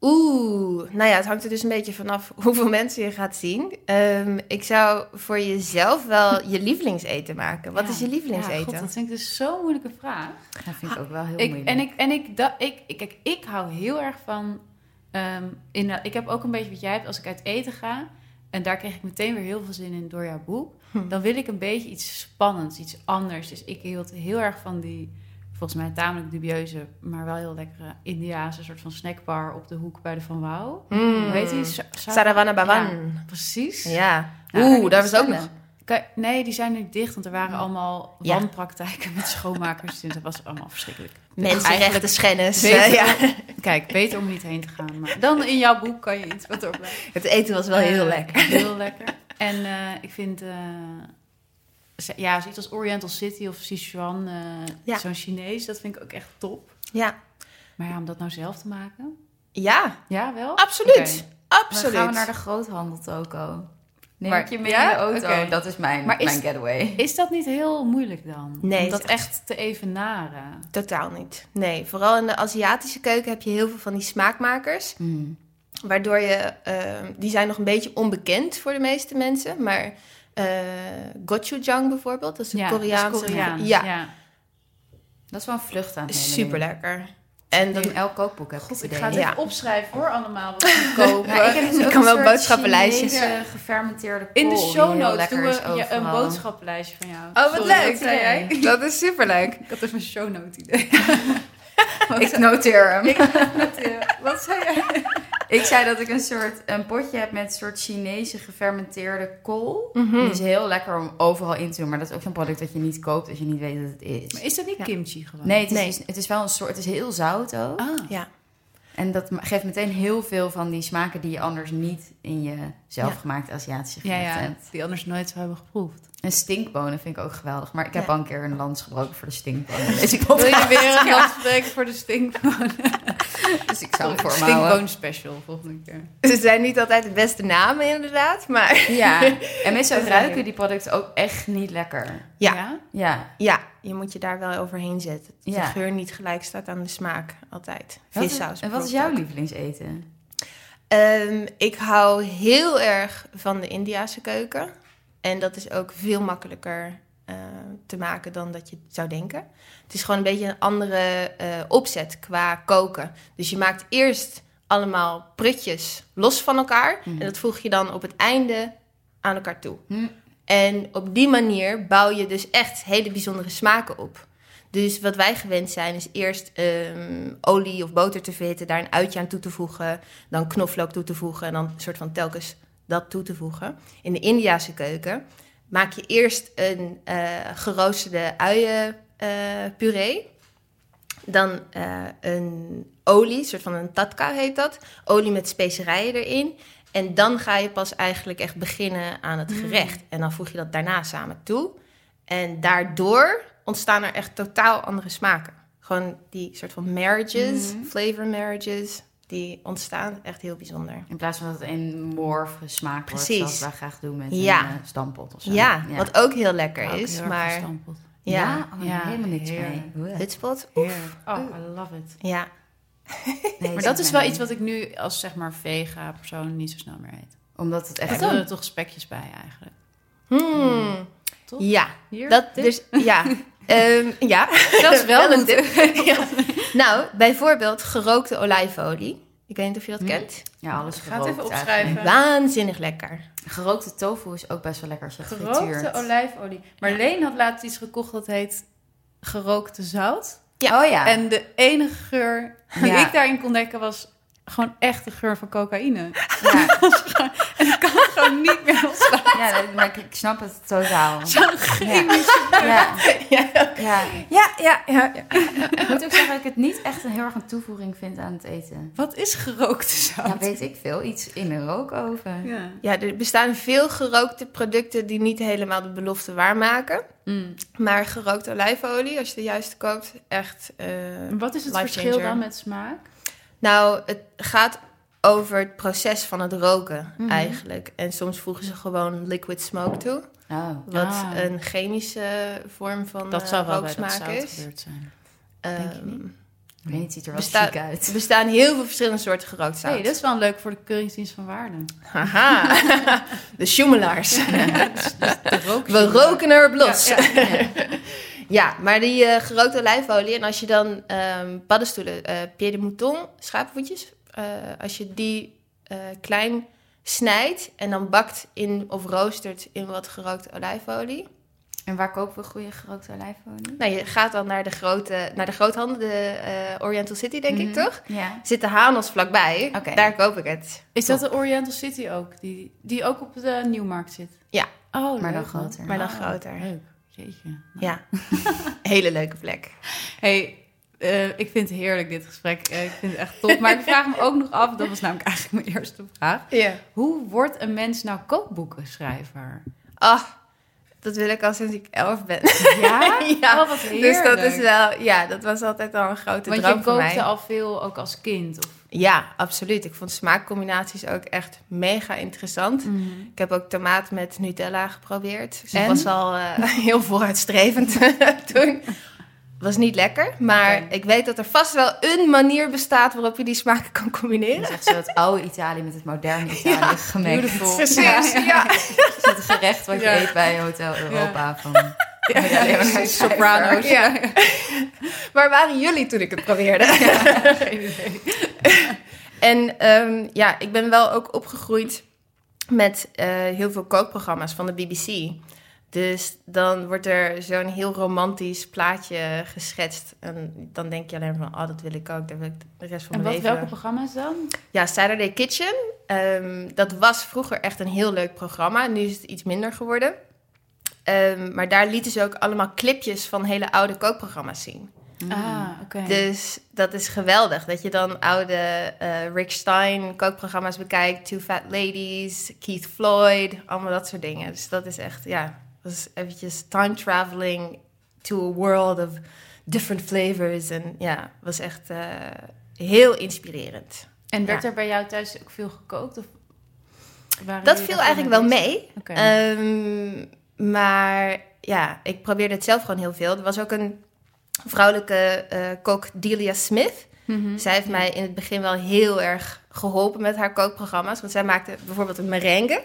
Oeh, nou ja, het hangt er dus een beetje vanaf hoeveel mensen je gaat zien. Ehm, ik zou voor jezelf wel je lievelingseten maken. Wat Ja. is je Ja, lievelingseten? god, dat vind ik dus zo'n moeilijke vraag. Dat vind ik ook wel heel Ik, moeilijk. en ik, en ik, ik, ik, kijk, ik hou heel erg van. ehm, in, ik heb ook een beetje wat jij hebt als ik uit eten ga. En daar kreeg ik meteen weer heel veel zin in door jouw boek. Hm. Dan wil ik een beetje iets spannends, iets anders. Dus ik hield heel erg van die, volgens mij tamelijk dubieuze, maar wel heel lekkere Indiaanse soort van snackbar op de hoek bij de Van Wouw. Mm. Hoe heet die? Sa- Sa- Sarawana Bawan. Ja, precies. Ja. Nou, Oeh, daar was ook nog nee, die zijn nu dicht, want er waren allemaal Ja. wanpraktijken met schoonmakers. Dus dat was allemaal verschrikkelijk. Mensenrechten schennis. Beter- ja. Kijk, beter om niet heen te gaan. Maar dan in jouw boek kan je iets wat blijven. Het eten was wel heel Eh, lekker. Heel lekker. En eh, ik vind, eh, ja, zoiets als Oriental City of Sichuan, eh, Ja. zo'n Chinees, dat vind ik ook echt top. Ja. Maar ja, om dat nou zelf te maken? ja, Ja, wel? absoluut. Absoluut. Dan gaan we naar de groothandel toko. Neem Maar- ik je mee ja? in de auto. Dat is mijn, Maar is- mijn getaway. Is dat niet heel moeilijk dan? Nee, Om dat echt te evenaren. Totaal niet. Nee, vooral in de Aziatische keuken heb je heel veel van die smaakmakers. Mm. Waardoor je, eh, die zijn nog een beetje onbekend voor de meeste mensen. Maar eh gochujang bijvoorbeeld, dat is een Ja, Koreaanse... dat is Koreaans. Ja, ja. Dat is wel een vlucht aan super lekker. En Dat dan, in elk kookboek heb God, ik ik ga het Ja. even opschrijven hoor, allemaal. Wat we kopen. Ja, ik heb dus Ik kan een wel soort boodschappenlijstjes. Chinese gefermenteerde kool In de show notes doen we ja, een boodschappenlijstje van jou. Oh, wat Sorry, leuk. Wat zei jij? dat is super leuk. Ik had even een show note idee. Ik noteer hem. Wat zei jij? Ik zei dat ik een soort een potje heb met een soort Chinese gefermenteerde kool. Mhm. Die is heel lekker om overal in te doen. Maar dat is ook zo'n product dat je niet koopt als je niet weet dat het is. Maar is dat niet Ja. kimchi gewoon? Nee, het is, Nee. dus- het is wel een soort... Het is heel zout ook. Ah. Ja. En dat geeft meteen heel veel van die smaken die je anders niet in je Ja. zelfgemaakte Aziatische Ja, gerechten ja, hebt. die anders nooit zou hebben geproefd. En stinkbonen vind ik ook geweldig. Maar ik heb Ja. al een keer een lans gebroken voor de stinkbonen. Dus ik, Wil je weer een land spreken voor de stinkboon? dus ik zou hem voor. Stinkboon special volgende keer. Ze zijn niet altijd de beste namen inderdaad, maar Ja, en is ruiken die producten ook echt niet lekker. Ja. Ja. ja, je moet je daar wel overheen zetten. Dat Ja. de geur niet gelijk staat aan de smaak, altijd. Vissaus En wat is jouw lievelingseten? Ehm, ik hou heel erg van de Indiase keuken. En dat is ook veel makkelijker eh, te maken dan dat je zou denken. Het is gewoon een beetje een andere eh, opzet qua koken. Dus je maakt eerst allemaal prutjes los van elkaar. Mhm. En dat voeg je dan op het einde aan elkaar toe. Hm. En op die manier bouw je dus echt hele bijzondere smaken op. Dus wat wij gewend zijn is eerst ehm, olie of boter te verhitten, daar een uitje aan toe te voegen, dan knoflook toe te voegen en dan een soort van telkens dat toe te voegen. In de Indiase keuken maak je eerst een eh, geroosterde uienpuree, dan eh, een olie, een soort van een tatka heet dat, olie met specerijen erin. En dan ga je pas eigenlijk echt beginnen aan het gerecht. En dan voeg je dat daarna samen toe. En daardoor ontstaan er echt totaal andere smaken. Gewoon die soort van marriages, Mhm. flavor marriages, die ontstaan echt heel bijzonder. In plaats van dat het een morfe smaak wordt, Precies. zoals wij graag doen met Ja. een uh, stampot of zo. Ja, wat ook heel lekker is, heel maar stampot. ja, Ja, oh, Ja, helemaal niks heerlijk. mee. hutspot. Oh, I love it. ja. Nee, Maar dat is wel iets wat ik nu als zeg maar vega persoon niet zo snel meer eet. Omdat het echt... Er er toch spekjes bij eigenlijk. Hmm. Toch? Ja, Hier? dat dit? dus ja. Ehm, ja. Dat is wel een een tip. Ja. Nou, bijvoorbeeld gerookte olijfolie. Ik weet niet of je dat Hm. kent. Ja, alles Ik ga het even gerookt opschrijven. eigenlijk. Waanzinnig lekker. Gerookte tofu is ook best wel lekker als je het Gerookte frituurt. olijfolie. Marleen had laatst iets gekocht dat heet gerookte zout. Ja. Oh ja. En de enige geur die Ja. ik daarin kon dekken was gewoon echt de geur van cocaïne. ja. gewoon niet meer loslaten. ja, maar ik, ik snap het totaal. Zo'n Ja. chemische Ja. Ja, ja. ja, ja. ja. Ik moet ook zeggen dat ik het niet echt een heel erg een toevoeging vind aan het eten. Wat is gerookte zout? Ja, weet ik veel. Iets in een rookoven. Ja. Ja, er bestaan veel gerookte producten die niet helemaal de belofte waarmaken. Mm. Maar gerookte olijfolie, als je de juiste koopt, echt... eh, En Wat is het verschil changer. dan met smaak? Nou, het gaat over het proces van het roken Mhm. eigenlijk. En soms voegen ze gewoon liquid smoke toe. Oh. Wat Ah. een chemische vorm van Dat eh, zou wel bij dat is. gebeurd zijn. Denk je niet? Ik weet niet, het ziet er wel Besta- chic uit. er bestaan heel veel verschillende soorten gerookt zout. hey, dat is wel leuk voor de keuringsdienst van Waarden. Haha, de schoemelaars. De rook We roken erop los. Ja, Ja, ja. maar die eh, gerookte olijfolie... en als je dan ehm paddenstoelen, eh pied de mouton, schapenvoetjes... eh, als je die eh, klein snijdt en dan bakt in of roostert in wat gerookte olijfolie... En waar kopen we goede gerookte olijfolie? Nou, je gaat dan naar de, grote, naar de groothandel, de eh, Oriental City, denk ik Mhm. toch? Ja. Zit de Hanos vlakbij. Oké. Daar koop ik het. Is dat de Oriental City ook? Die, die ook op de Nieuwmarkt zit? Oh, Maar dan leuk, groter. maar dan Oh, groter. Leuk. Jeetje. Ja, hele leuke plek. Hey, eh, ik vind het heerlijk dit gesprek. Eh, ik vind het echt top. Maar ik vraag me ook nog af, dat was namelijk eigenlijk mijn eerste vraag. Ja. Hoe wordt een mens nou kookboekenschrijver? Ah, dat wil ik al sinds ik elf ben. Ja? Ja, Oh, wat heerlijk. Dus dat is wel, ja, dat was altijd al een grote Want droom je voor mij. kookte al veel, ook als kind. Of... Ja, absoluut. Ik vond smaakcombinaties ook echt mega interessant. Ik heb ook tomaat met Nutella geprobeerd. Dus En? ik was al eh, heel vooruitstrevend toen. Was niet lekker, maar ik weet dat er vast wel een manier bestaat waarop je die smaken kan Dat combineren. is echt zo het oude Italië met het moderne Italië gemengd. beautiful. Precies, ja. Dat is het gerecht wat je Ja. eet bij Hotel Europa van... Ja, Ja. Soprano's. Ja. Waar waren jullie toen ik het probeerde? Geen idee. En ehm, ja, ik ben wel ook opgegroeid met eh, heel veel kookprogramma's van de BBC. Dus dan wordt er zo'n heel romantisch plaatje geschetst. En dan denk je alleen van, oh, dat wil ik ook. Daar wil ik de rest van En mijn wat, leven... welke programma's dan? Ja, Saturday Kitchen. Ehm, dat was vroeger echt een heel leuk programma. Nu is het iets minder geworden. Ehm, maar daar lieten ze ook allemaal clipjes van hele oude kookprogramma's zien. Ah, oké. Dus dat is geweldig. Dat je dan oude eh, Rick Stein kookprogramma's bekijkt. Two Fat Ladies, Keith Floyd, allemaal dat soort dingen. Dus dat is echt, ja, dat is eventjes time traveling to a world of different flavors. En ja, was echt eh, heel inspirerend. En werd ja. er bij jou thuis ook veel gekookt? Of waren Dat viel eigenlijk wel mee. Oké. Ehm, maar ja, ik probeerde het zelf gewoon heel veel. Er was ook een vrouwelijke eh, kok, Delia Smith. Mhm. Zij heeft mij in het begin wel heel erg geholpen met haar kookprogramma's. Want zij maakte bijvoorbeeld een merengue.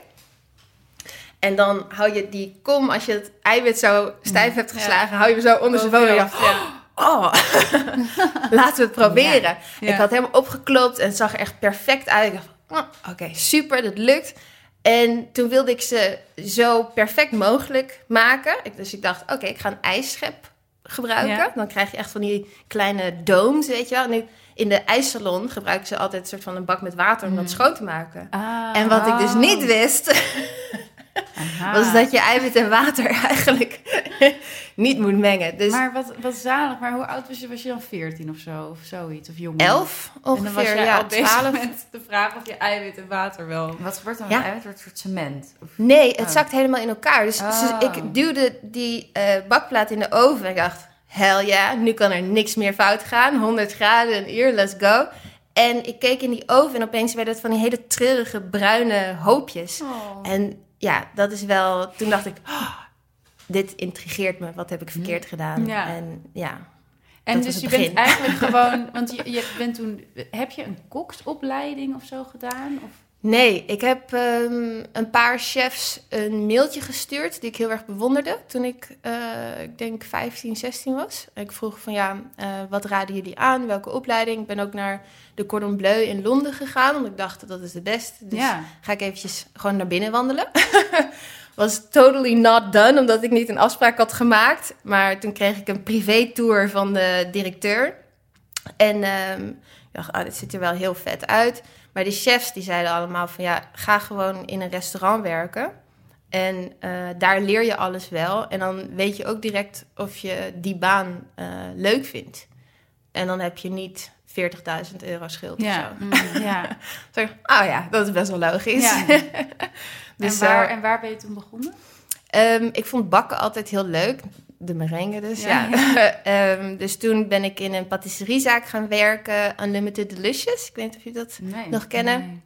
En dan hou je die kom, als je het eiwit zo stijf hebt Ja. geslagen, hou je hem zo onder zijn je hoofd, dacht, oh, laten we het proberen. Ja. Ik had helemaal opgeklopt en het zag er echt perfect uit. Ik dacht, oh, oké, super, dat lukt. En toen wilde ik ze zo perfect mogelijk maken. Dus ik dacht, oké, ik ga een ijsschep gebruiken. Ja. Dan krijg je echt van die kleine domes, weet je wel. Nu, in de ijssalon gebruiken ze altijd een soort van een bak met water om dat schoon te maken. Ah, En wat ik dus niet wist, was dat je eiwit en water eigenlijk niet moet mengen. Dus Maar wat, wat zalig. Maar hoe oud was je? Was je dan 14 of zo? Of zoiets? Of jonger? elf En dan was ongeveer, ja, al bezig twaalf. met de vraag of je eiwit en water wel... Wat gebeurt dan Ja. met eiwit? Wordt het een soort cement? Of... Nee, het Oh. zakt helemaal in elkaar. Dus, dus Oh. ik duwde die eh, bakplaat in de oven en ik dacht, hell ja, nu kan er niks meer fout gaan. 100 graden, een uur, let's go. En ik keek in die oven en opeens werden het van die hele treurige bruine hoopjes. Oh. En ja, dat is wel, toen dacht ik, oh, dit intrigeert me, wat heb ik verkeerd gedaan? Ja. En ja, En Dat dus was je bent eigenlijk gewoon... Want je, je bent toen... Heb je een koksopleiding of zo gedaan? Of? Nee, ik heb ehm, een paar chefs een mailtje gestuurd die ik heel erg bewonderde toen ik, eh, ik denk 15, 16 was. Ik vroeg van ja, eh, wat raden jullie aan? Welke opleiding? Ik ben ook naar de Cordon Bleu in Londen gegaan, want ik dacht dat is de beste. Dus ja. ga ik eventjes gewoon naar binnen wandelen. Was totally not done, omdat ik niet een afspraak had gemaakt. Maar toen kreeg ik een privé-tour van de directeur. En ehm, ik dacht, ah, dit ziet er wel heel vet uit. Maar die chefs die zeiden allemaal van ja, ga gewoon in een restaurant werken. En eh, daar leer je alles wel. En dan weet je ook direct of je die baan eh, leuk vindt. En dan heb je niet 40.000 euro schuld Ja. of zo. Mm, ja. Zeg ik, oh ja, dat is best wel logisch. ja. Dus, en, waar, eh, en waar ben je toen begonnen? Ehm, ik vond bakken altijd heel leuk. De merengue dus, Ja. ja. Ehm, dus toen ben ik in een patisseriezaak gaan werken. Unlimited Delicious. Ik weet niet of je dat... Nee. Nog kennen? Nee.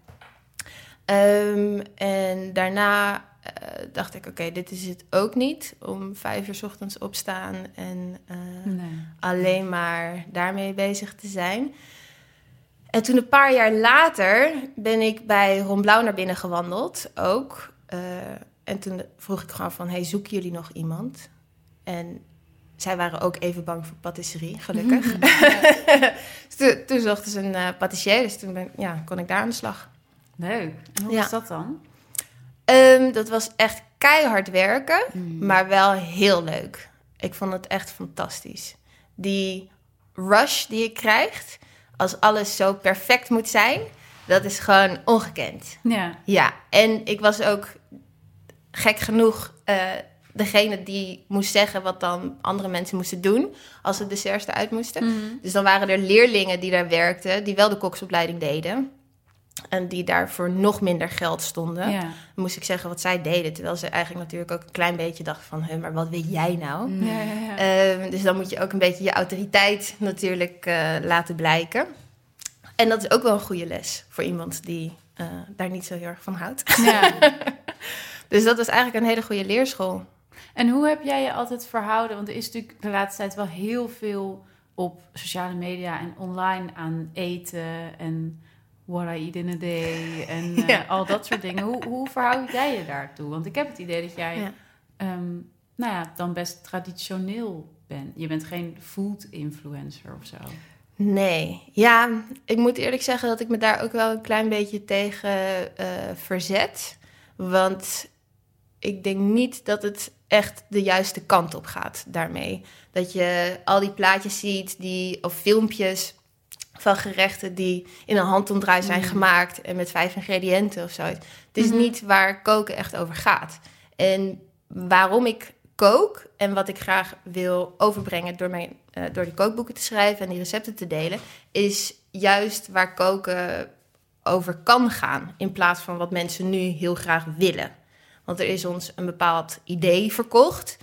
Ehm, en daarna eh, dacht ik, oké, dit is het ook niet. Om vijf uur 's ochtends opstaan en eh, Nee. alleen maar daarmee bezig te zijn. En toen een paar jaar later ben ik bij Ron Blauw naar binnen gewandeld, ook. Eh, en toen vroeg ik gewoon van, hey, zoeken jullie nog iemand? En zij waren ook even bang voor patisserie, gelukkig. Dus toen, toen zochten ze een eh patissier, dus toen ben, ja, kon ik daar aan de slag. Leuk. En hoe Ja. was dat dan? Ehm, dat was echt keihard werken, Mm. maar wel heel leuk. Ik vond het echt fantastisch. Die rush die je krijgt als alles zo perfect moet zijn, dat is gewoon ongekend. Ja. Ja, en ik was ook gek genoeg eh, degene die moest zeggen wat dan andere mensen moesten doen als de desserts eruit moesten. Mhm. Dus dan waren er leerlingen die daar werkten, die wel de koksopleiding deden. En die daarvoor nog minder geld stonden. Ja. Dan moest ik zeggen wat zij deden. Terwijl ze eigenlijk natuurlijk ook een klein beetje dachten van... Huh, maar wat weet jij nou? Mm. Ja, ja, ja. Ehm, dus dan moet je ook een beetje je autoriteit natuurlijk eh, laten blijken. En dat is ook wel een goede les voor iemand die eh, daar niet zo heel erg van houdt. Ja. Dus dat was eigenlijk een hele goede leerschool. En hoe heb jij je altijd verhouden? Want er is natuurlijk de laatste tijd wel heel veel op sociale media en online aan eten en what I eat in a day en eh, Ja. al dat soort dingen. Hoe, hoe verhoud jij je daartoe? Want ik heb het idee dat jij Ja. ehm, nou ja, dan best traditioneel bent. Je bent geen food influencer of zo. Nee, ja, ik moet eerlijk zeggen dat ik me daar ook wel een klein beetje tegen eh, verzet. Want ik denk niet dat het echt de juiste kant op gaat daarmee. Dat je al die plaatjes ziet die, of filmpjes van gerechten die in een handomdraai zijn Mm. gemaakt en met vijf ingrediënten of zo. Het is Mhm. niet waar koken echt over gaat. En waarom ik kook en wat ik graag wil overbrengen door, mijn, eh, door die kookboeken te schrijven en die recepten te delen, is juist waar koken over kan gaan. In plaats van wat mensen nu heel graag willen. Want er is ons een bepaald idee verkocht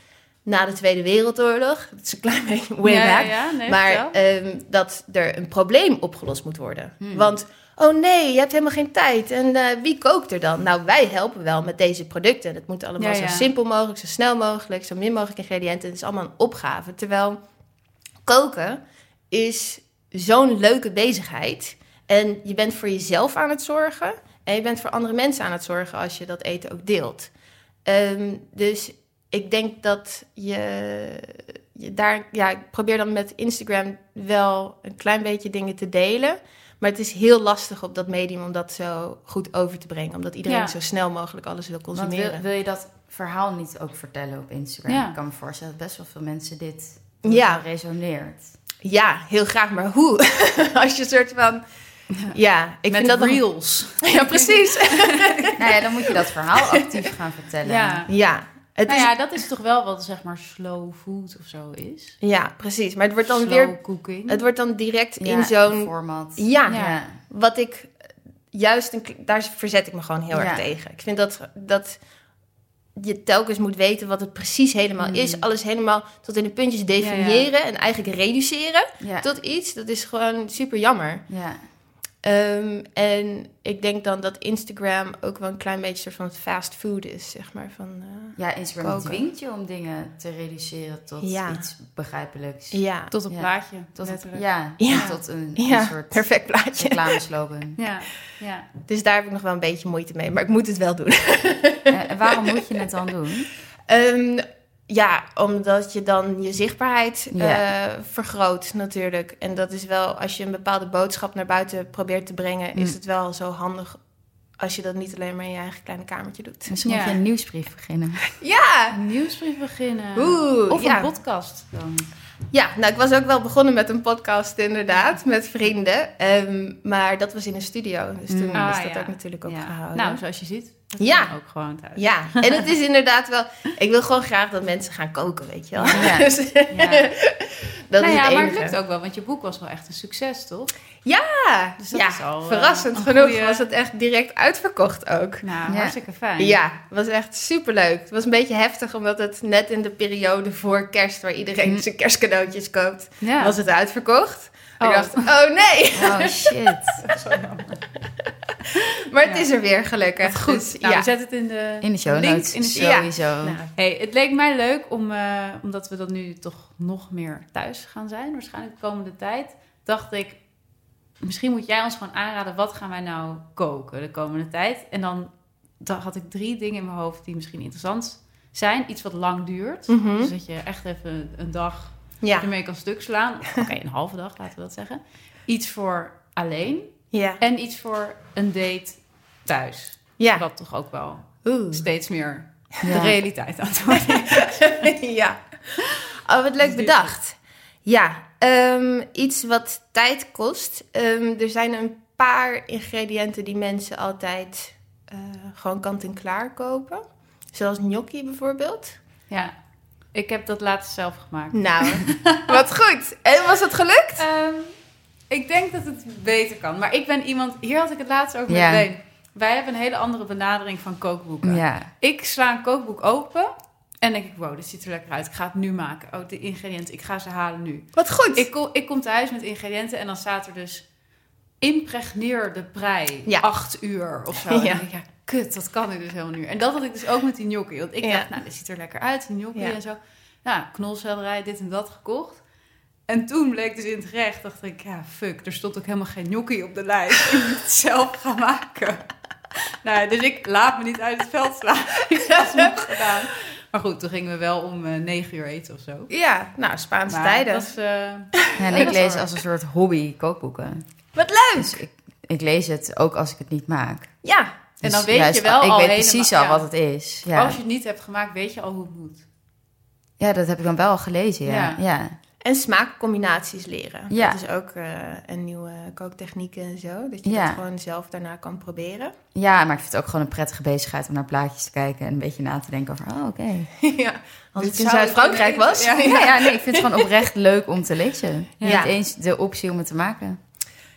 na de Tweede Wereldoorlog. Dat is een klein beetje way ja, back. ja, nee, maar ehm, dat er een probleem opgelost moet worden. Hmm. Want, oh nee, je hebt helemaal geen tijd. En eh, wie kookt er dan? Nou, wij helpen wel met deze producten. Het moet allemaal Ja, zo simpel mogelijk, zo snel mogelijk, zo min mogelijk ingrediënten. Het is allemaal een opgave. Terwijl koken is zo'n leuke bezigheid. En je bent voor jezelf aan het zorgen. En je bent voor andere mensen aan het zorgen als je dat eten ook deelt. Ehm, dus ik denk dat je, je daar... Ja, ik probeer dan met Instagram wel een klein beetje dingen te delen. Maar het is heel lastig op dat medium om dat zo goed over te brengen. Omdat iedereen Ja. zo snel mogelijk alles wil consumeren. wil, wil je dat verhaal niet ook vertellen op Instagram? Ja. Ik kan me voorstellen dat best wel veel mensen dit Ja. resoneert. Ja, heel graag. Maar hoe? Als je een soort van... Ja, ik Met vind dat reels. Ja, precies. nou ja, dan moet je dat verhaal actief gaan vertellen. Ja. Ja, het Nou is, ja, dat is toch wel wat zeg maar slow food of zo is. ja, precies. Maar het wordt dan slow weer... cooking. Het wordt dan direct Ja, in zo'n... format. Ja, Ja. wat ik juist... Een, daar verzet ik me gewoon heel Ja. erg tegen. Ik vind dat, dat je telkens moet weten wat het precies helemaal Mm. is. Alles helemaal tot in de puntjes definiëren en eigenlijk reduceren tot iets. Dat is gewoon super jammer. ja. Ehm, en ik denk dan dat Instagram ook wel een klein beetje soort van fast food is, zeg maar. Van, eh, ja, Instagram Koken. dwingt je om dingen te reduceren tot Ja. iets begrijpelijks. ja, Tot een Ja. plaatje. Tot, letterlijk. ja, Ja. tot een, ja een soort perfect plaatje. reclameslogan. Ja, ja. Dus daar heb ik nog wel een beetje moeite mee, maar ik moet het wel doen. Eh, En waarom moet je het dan doen? Ehm, ja, omdat je dan je zichtbaarheid Ja. eh, vergroot natuurlijk. En dat is wel, als je een bepaalde boodschap naar buiten probeert te brengen, Mm. is het wel zo handig als je dat niet alleen maar in je eigen kleine kamertje doet. Misschien Ja. moet je een nieuwsbrief beginnen. Ja! Een nieuwsbrief beginnen. Oeh, of ja. een podcast dan. Ja, nou, ik was ook wel begonnen met een podcast inderdaad, met vrienden. Ehm, maar dat was in een studio, dus toen Mm. is Ah, dat ja. ook natuurlijk Ja. opgehouden. Nou, zoals je ziet. dat Ja. Ook gewoon thuis. Ja, en het is inderdaad wel... Ik wil gewoon graag dat mensen gaan koken, weet je wel. Ja. Dus, Ja. dat nou is ja, het maar het lukt ook wel, want je boek was wel echt een succes, toch? Ja, Dus dat ja is al, eh, verrassend genoeg goeie- was het echt direct uitverkocht ook. Nou, Ja. hartstikke fijn. Ja, het was echt superleuk. Het was een beetje heftig, omdat het net in de periode voor kerst... waar iedereen Mm. zijn kerstcadeautjes koopt, Ja. was het uitverkocht. Oh. Ik dacht, oh nee! Oh shit. Maar het Ja. is er weer gelukkig. Goed, Dus, nou, ja. we zetten het in de, In de show notes. in de show. Ja. Sowieso. Nou, Hey, het leek mij leuk om, eh, omdat we dan nu toch nog meer thuis gaan zijn, waarschijnlijk de komende tijd, dacht ik, misschien moet jij ons gewoon aanraden, wat gaan wij nou koken de komende tijd? En dan da- had ik drie dingen in mijn hoofd die misschien interessant zijn. Iets wat lang duurt, Mhm. dus dat je echt even een dag ja. ermee kan stuk slaan. Oké, een halve dag, laten we dat zeggen. Iets voor alleen Ja. en iets voor een date thuis. Ja. Wat toch ook wel Oeh. steeds meer de realiteit aan het worden is. ja. Oh, wat leuk Dus bedacht. Ja, ehm, iets wat tijd kost. Ehm, er zijn een paar ingrediënten die mensen altijd eh, gewoon kant-en-klaar kopen. Zoals gnocchi bijvoorbeeld. Ja, ik heb dat laatst zelf gemaakt. Nou, wat goed. En was het gelukt? Ehm, ik denk dat het beter kan. Maar ik ben iemand... Hier had ik het laatst over Ja. met Leen. Wij hebben een hele andere benadering van kookboeken. Ja. Ik sla een kookboek open en denk ik... Wow, dit ziet er lekker uit. Ik ga het nu maken. Oh, de ingrediënten. Ik ga ze halen nu. Wat goed. Ik kom, ik kom thuis met ingrediënten en dan staat er dus... Impregneer de prei. Ja. Acht uur of zo. En Ja. ik, ja, kut, dat kan ik dus helemaal nu. En dat had ik dus ook met die gnocchi. Want ik Ja. dacht, nou, dit ziet er lekker uit, die gnocchi Ja. en zo. Nou, knolselderij, dit en dat gekocht. En toen bleek dus in het gerecht, dacht ik, ja, fuck, er stond ook helemaal geen gnocchi op de lijst. Ik moet het zelf gaan maken. nou, dus ik laat me niet uit het veld slaan. ik had het nog gedaan. Maar goed, toen gingen we wel om eh, negen uur eten of zo. Ja, nou, Spaanse Maar tijden. dat is, eh, Ja, en ik lees als een soort hobby kookboeken. Wat leuk. Dus ik, ik lees het ook als ik het niet maak. Ja, En Dus dan weet juist, je wel Ik al weet helemaal- precies al ja. wat het is. Ja. Als je het niet hebt gemaakt, weet je al hoe het moet. ja, dat heb ik dan wel al gelezen, ja. Ja. Ja, en smaakcombinaties leren. Ja. Dat is ook eh, een nieuwe kooktechniek en zo. Dat je Ja. dat gewoon zelf daarna kan proberen. ja, maar ik vind het ook gewoon een prettige bezigheid om naar plaatjes te kijken en een beetje na te denken over, oh, oké. ja, als het in ik Zuid-Frankrijk was. Ja, ja, nee, ik vind het gewoon oprecht leuk om te lezen. Ja. Niet eens de optie om het te maken.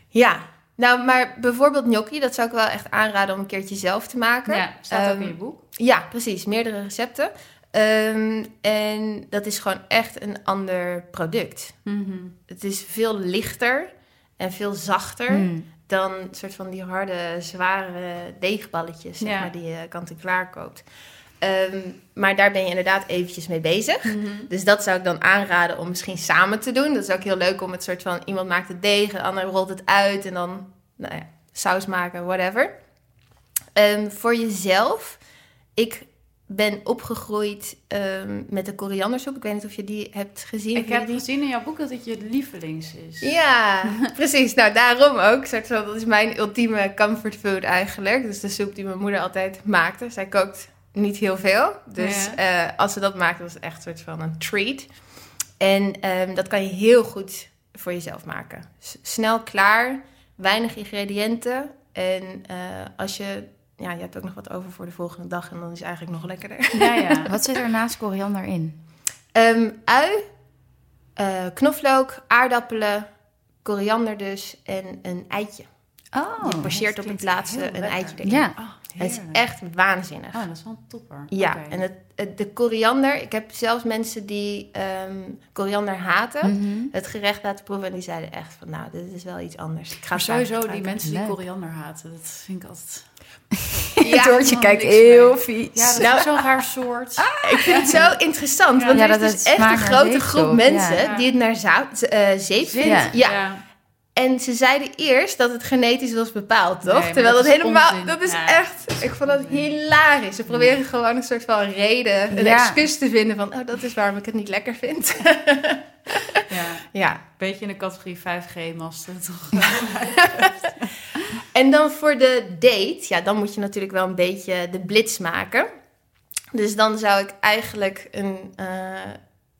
Ja, nou, maar bijvoorbeeld gnocchi, dat zou ik wel echt aanraden om een keertje zelf te maken. Ja, staat ook Ehm, in je boek. Ja, precies. Meerdere recepten. Ehm, en dat is gewoon echt een ander product. Mhm. Het is veel lichter en veel zachter Hmm. dan soort van die harde, zware deegballetjes zeg Ja. maar, die je kant-en-klaar koopt. Ehm, maar daar ben je inderdaad eventjes mee bezig. Mhm. Dus dat zou ik dan aanraden om misschien samen te doen. Dat is ook heel leuk om het soort van... iemand maakt het deeg, de ander rolt het uit... en dan nou ja, saus maken, whatever. Ehm, voor jezelf, ik ben opgegroeid ehm, met de koriandersoep. Ik weet niet of je die hebt gezien. Ik heb gezien in jouw boek dat het je lievelings is. Ja, precies. Nou, daarom ook. Soort van, dat is mijn ultieme comfort food eigenlijk. Dus de soep die mijn moeder altijd maakte. Zij kookt niet heel veel. Dus Ja. eh, als ze dat maakte, was het echt een soort van een treat. En ehm, dat kan je heel goed voor jezelf maken. S- snel klaar, weinig ingrediënten. En eh, als je... Ja, je hebt ook nog wat over voor de volgende dag. En dan is het eigenlijk nog lekkerder. Ja, ja. Wat zit er naast koriander in? Ehm, ui, eh, knoflook, aardappelen, koriander dus en een eitje. Oh, je pocheert op plaats heel een lekker. eitje erin. Ja. Oh, Het is echt waanzinnig. Oh, dat is wel een topper. Ja, en het, het- de koriander... Ik heb zelfs mensen die ehm, koriander haten... Mhm. het gerecht laten proeven en die zeiden echt van... nou, dit is wel iets anders. Ik ga sowieso, die mensen die Leuk. koriander haten, dat vind ik altijd... Ja, Doortje kijkt heel vies. Ja, dat Nou- is zo'n raar soort. Ik vind het zo interessant, want Ja, er is dat dus echt een grote groep mensen... ja. die het naar zout, eh, zeep vindt. Ja. En ze zeiden eerst dat het genetisch was bepaald, toch? Nee, Terwijl dat helemaal... onzin. Dat is Ja. echt... Ik vond dat hilarisch. Ze proberen gewoon een soort van reden, een Ja. excuus te vinden van... Oh, dat is waarom ik het niet lekker vind. Ja, ja. beetje in de categorie 5G-masten, toch? En dan voor de date, ja, dan moet je natuurlijk wel een beetje de blitz maken. Dus dan zou ik eigenlijk een... eh,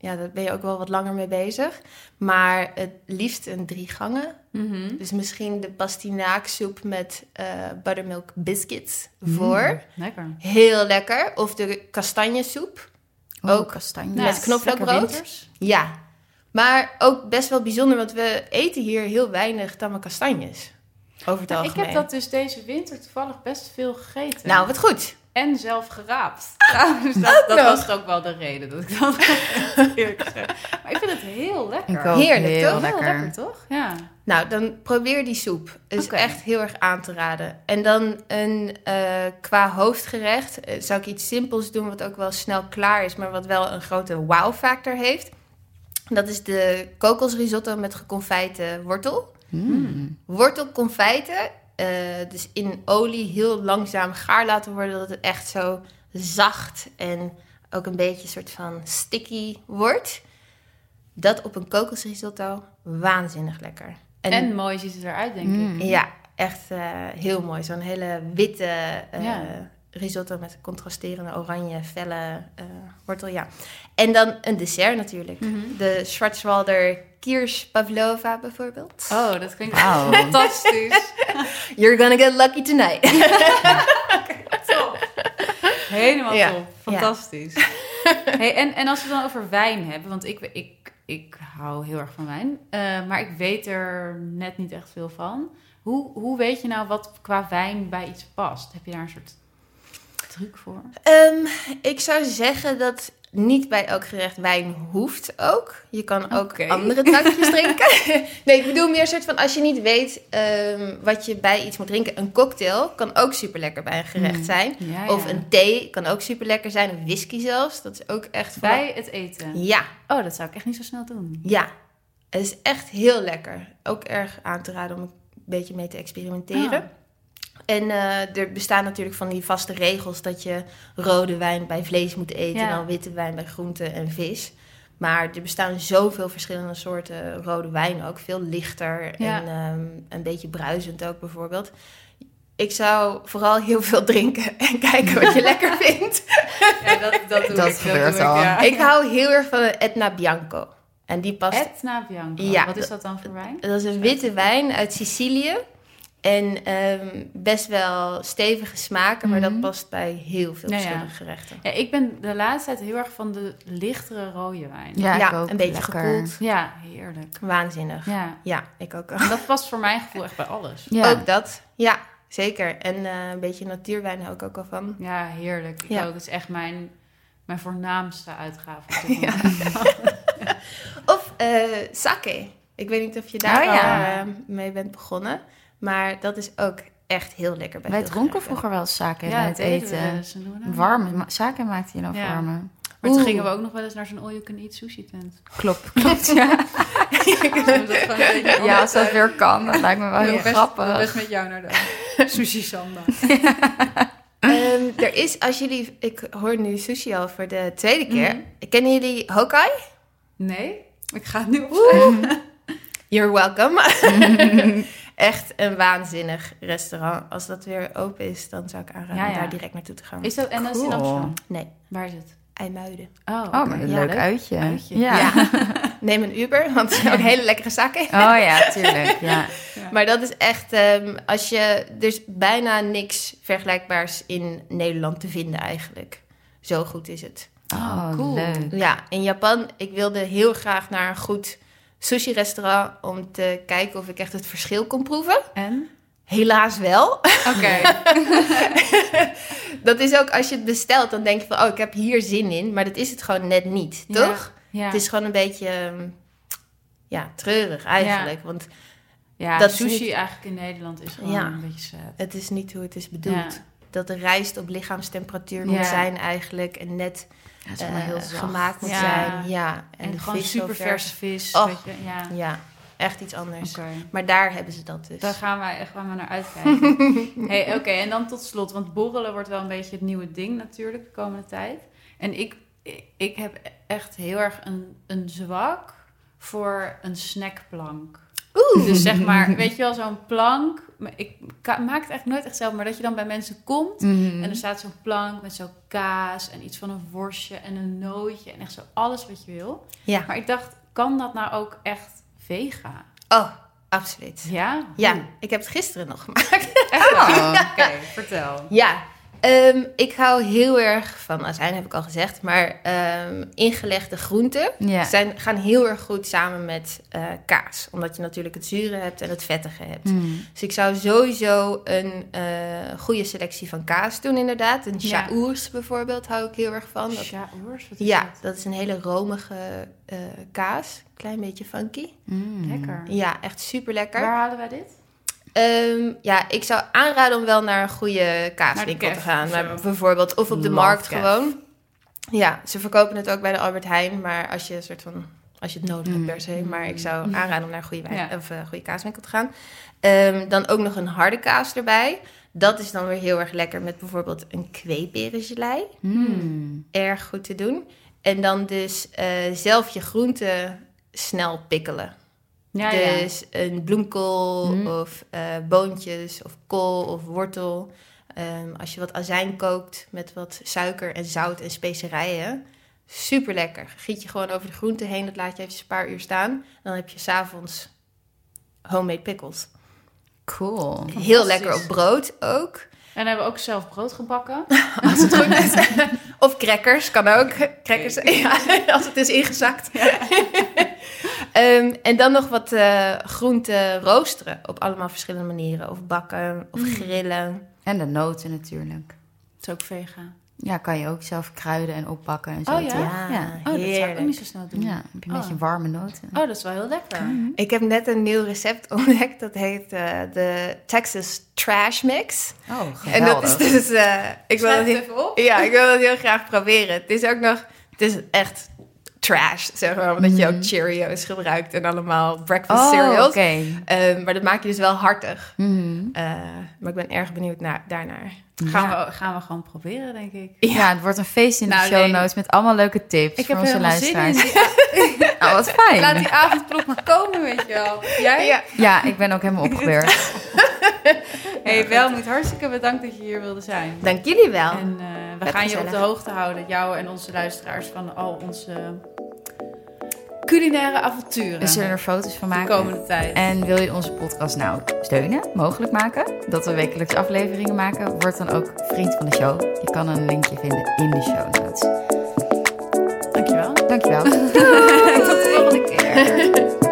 ja, daar ben je ook wel wat langer mee bezig. Maar het liefst een drie gangen. Mhm. Dus misschien de pastinaaksoep met eh, buttermilk biscuits voor. Lekker. Heel lekker. Of de kastanjesoep. Oh, Ook kastanje. met knoflookbrood. Ja. Maar ook best wel bijzonder, want we eten hier heel weinig tamme kastanjes. Over het Nou, ik algemeen. heb dat dus deze winter toevallig best veel gegeten. Nou, wat goed. En zelf geraapt. Trouwens, dat, was ook wel de reden dat ik dat eerlijk gezegd. Maar ik vind het heel lekker. Heerlijk, heel toch? lekker. Heel lekker, toch? Ja. Nou, dan probeer die soep. Het is echt heel erg aan te raden. En dan een, eh, qua hoofdgerecht eh, zou ik iets simpels doen... wat ook wel snel klaar is, maar wat wel een grote wow-factor heeft. Dat is de kokosrisotto met geconfijte wortel. Mm. Wortelconfijten, eh, dus in olie heel langzaam gaar laten worden... dat het echt zo zacht en ook een beetje een soort van sticky wordt. Dat op een kokosrisotto, waanzinnig lekker. En, mooi ziet het eruit, denk Mm. ik. Ja, echt eh, heel mooi. Zo'n hele witte eh, Ja. risotto met contrasterende oranje, felle eh, wortel. Ja. En dan een dessert natuurlijk. Mhm. De Schwarzwalder Kirsch Pavlova bijvoorbeeld. Oh, dat klinkt Wauw. fantastisch. You're gonna get lucky tonight. Helemaal Ja. top. Fantastisch. hey, en, en als we het dan over wijn hebben, want ik, ik, ik hou heel erg van wijn, eh, maar ik weet er net niet echt veel van. Hoe, hoe weet je nou wat qua wijn bij iets past? Heb je daar een soort truc voor? Ehm, ik zou zeggen dat niet bij elk gerecht wijn hoeft ook. Je kan ook andere drankjes drinken. nee, ik bedoel meer een soort van als je niet weet ehm, wat je bij iets moet drinken. Een cocktail kan ook super lekker bij een gerecht Mm. zijn. Ja, Of een thee kan ook super lekker zijn. Een whisky zelfs. Dat is ook echt bij het eten. Ja, Oh, dat zou ik echt niet zo snel doen. ja. Het is echt heel lekker. Ook erg aan te raden om een beetje mee te experimenteren. Ah. En eh, er bestaan natuurlijk van die vaste regels dat je rode wijn bij vlees moet eten, Ja. dan witte wijn bij groente en vis. Maar er bestaan zoveel verschillende soorten rode wijn ook. Veel lichter Ja. en ehm, een beetje bruisend ook bijvoorbeeld. Ik zou vooral heel veel drinken en kijken wat je lekker vindt. Ja, dat, dat doe Dat ik. gebeurt doe ik, al. ja. Ik hou heel erg van Etna Bianco. En die past Etna Bianco. Ja. Wat is dat dan voor wijn? Dat is een witte wijn uit Sicilië. En ehm, best wel stevige smaken, maar Mhm. dat past bij heel veel ja. verschillende gerechten. Ja, ik ben de laatste tijd heel erg van de lichtere rode wijn. Ja, ook. een beetje Lekker. gekoeld. Ja, heerlijk. Waanzinnig. Ja, Ja, ik ook. en dat past voor mijn gevoel echt bij alles. Ja. Ook dat. Ja, zeker. En eh, een beetje natuurwijn hou ik ook al van. Ja, heerlijk. Ik Ja. ook. Het is echt mijn, mijn voornaamste uitgave. op dit Ja. moment. Of eh, sake. Ik weet niet of je daar Oh, al ja. eh, mee bent begonnen. Maar dat is ook echt heel lekker bij Wij dronken vroeger wel sake Ja, bij het het eten. we nou? Warme sake maakte je dan Ja. warmen. Maar toen gingen we ook nog wel eens naar zo'n all-you-can-eat sushi tent. Klopt, klopt. Ja. ja, als dat weer kan, dat lijkt me wel heel grappig. best met jou naar de sushi samba. Ehm, er is, als jullie... Ik hoor nu sushi al voor de tweede keer. Mhm. Kennen jullie Hokai? Nee, ik ga het nu opschrijven. You're welcome. Echt een waanzinnig restaurant. Als dat weer open is, dan zou ik aanraden Ja, daar direct naartoe te gaan. Is dat, en dat is in Cool. Amsterdam? Nee, Waar is het? IJmuiden. Oh, Oh, maar een Ja, leuk leuk. uitje. Uitje. Ja. Neem een Uber, want het is ook hele lekkere sake. Oh ja, tuurlijk. Ja. Maar dat is echt, ehm, als je, er is bijna niks vergelijkbaars in Nederland te vinden eigenlijk. Zo goed is het. Oh, cool. leuk. Ja, in Japan, ik wilde heel graag naar een goed sushi-restaurant om te kijken of ik echt het verschil kon proeven. En? Helaas wel. Oké. Dat is ook als je het bestelt, dan denk je van, oh, ik heb hier zin in. Maar dat is het gewoon net niet, toch? Ja. Het is gewoon een beetje, ehm, ja, treurig eigenlijk. Want ja, dat sushi niet- eigenlijk in Nederland is gewoon Ja. een beetje sad. het is niet hoe het is bedoeld. Dat de rijst op lichaamstemperatuur moet zijn eigenlijk. En net Ja, het is eh, heel zacht. gemaakt moet zijn. Ja, En, de gewoon vis super vers. verse vis. Weet je, ja. Ja, echt iets anders. Maar daar hebben ze dat dus. Daar gaan wij echt gaan we naar uitkijken. hey, Oké, en dan tot slot, want borrelen wordt wel een beetje het nieuwe ding natuurlijk de komende tijd. En ik, ik, ik heb echt heel erg een, een zwak voor een snackplank. Oeh. Dus zeg maar, weet je wel, zo'n plank. Ik maak het eigenlijk nooit echt zelf, maar dat je dan bij mensen komt Mhm. en er staat zo'n plank met zo'n kaas en iets van een worstje en een nootje en echt zo alles wat je wil. Ja. Maar ik dacht, kan dat nou ook echt vega? Oh, absoluut. Ja? Ja, ik heb het gisteren nog gemaakt. Echt? Oh. Oké, vertel. Ja, ehm, ik hou heel erg van azijn, heb ik al gezegd. Maar ehm, ingelegde groenten Ja. zijn, gaan heel erg goed samen met eh, kaas. Omdat je natuurlijk het zure hebt en het vettige hebt. Mm. Dus ik zou sowieso een eh, goede selectie van kaas doen, inderdaad. Een Ja. chaours bijvoorbeeld hou ik heel erg van. Dat, wat is ja, dat? dat is een hele romige eh, kaas. Klein beetje funky. Mm. Lekker. Ja, echt super lekker. Waar halen wij dit? Ehm, ja, ik zou aanraden om wel naar een goede kaaswinkel te gaan. Maar bijvoorbeeld, of op de Love markt Kef. gewoon. Ja, ze verkopen het ook bij de Albert Heijn. Maar als je, een soort van, als je het nodig hebt Mm. per se. Maar ik zou aanraden om naar een goede, wijn, Ja. of, eh, goede kaaswinkel te gaan. Ehm, dan ook nog een harde kaas erbij. Dat is dan weer heel erg lekker met bijvoorbeeld een kweeperengelei. Mm. Erg goed te doen. En dan dus eh, zelf je groenten snel pikkelen. Ja, ja. Dus een bloemkool Mm. of eh, boontjes of kool of wortel. Ehm, als je wat azijn kookt met wat suiker en zout en specerijen. Super lekker. Giet je gewoon over de groenten heen. Dat laat je even een paar uur staan. Dan heb je s'avonds homemade pickles. Cool. Heel lekker op brood ook. En hebben we ook zelf brood gebakken. Als het goed is. Of crackers, kan ook. Crackers, ja, als het is ingezakt. Ehm, en dan nog wat eh groenten roosteren op allemaal verschillende manieren. Of bakken, of Mm. grillen. En de noten natuurlijk. Het is ook vegan. Ja, kan je ook zelf kruiden en oppakken en zo. Oh ja? Ja, Ja. Oh, dat zou ik ook niet zo snel doen. Ja, heb je een Oh. beetje warme noten. Oh, dat is wel heel lekker. Ik heb net een nieuw recept ontdekt. Dat heet eh, de Texas Trash Mix. Oh, En dat is dus... eh, ik wil Schrijf dat het heel, even op. ja, ik wil dat heel graag proberen. Het is ook nog... Het is echt trash, zeg maar. Omdat je ook Mhm. Cheerios gebruikt en allemaal breakfast Oh, cereals. oké. Ehm, maar dat maak je dus wel hartig. Mhm. Eh, maar ik ben erg benieuwd naar, daarnaar. Gaan, Ja. we, gaan we gewoon proberen, denk ik. Ja, het wordt een feest in de Nou, show nee. notes met allemaal leuke tips Ik voor heb onze helemaal zin in. luisteraars. Nou, wat fijn. Laat die avondklok maar komen, weet je wel. Jij? Ja. Ja, ik ben ook helemaal opgebeurd. Hey, wel moet hartstikke bedankt dat je hier wilde zijn. Dank jullie wel. En eh, we Vet gaan je op de hoogte houden, jou en onze luisteraars, van al onze culinaire avonturen. We zullen er foto's van maken. De komende tijd. En wil je onze podcast nou steunen, mogelijk maken, dat we wekelijks afleveringen maken, word dan ook vriend van de show. Je kan een linkje vinden in de show notes. Dankjewel. Dankjewel. Tot de volgende keer.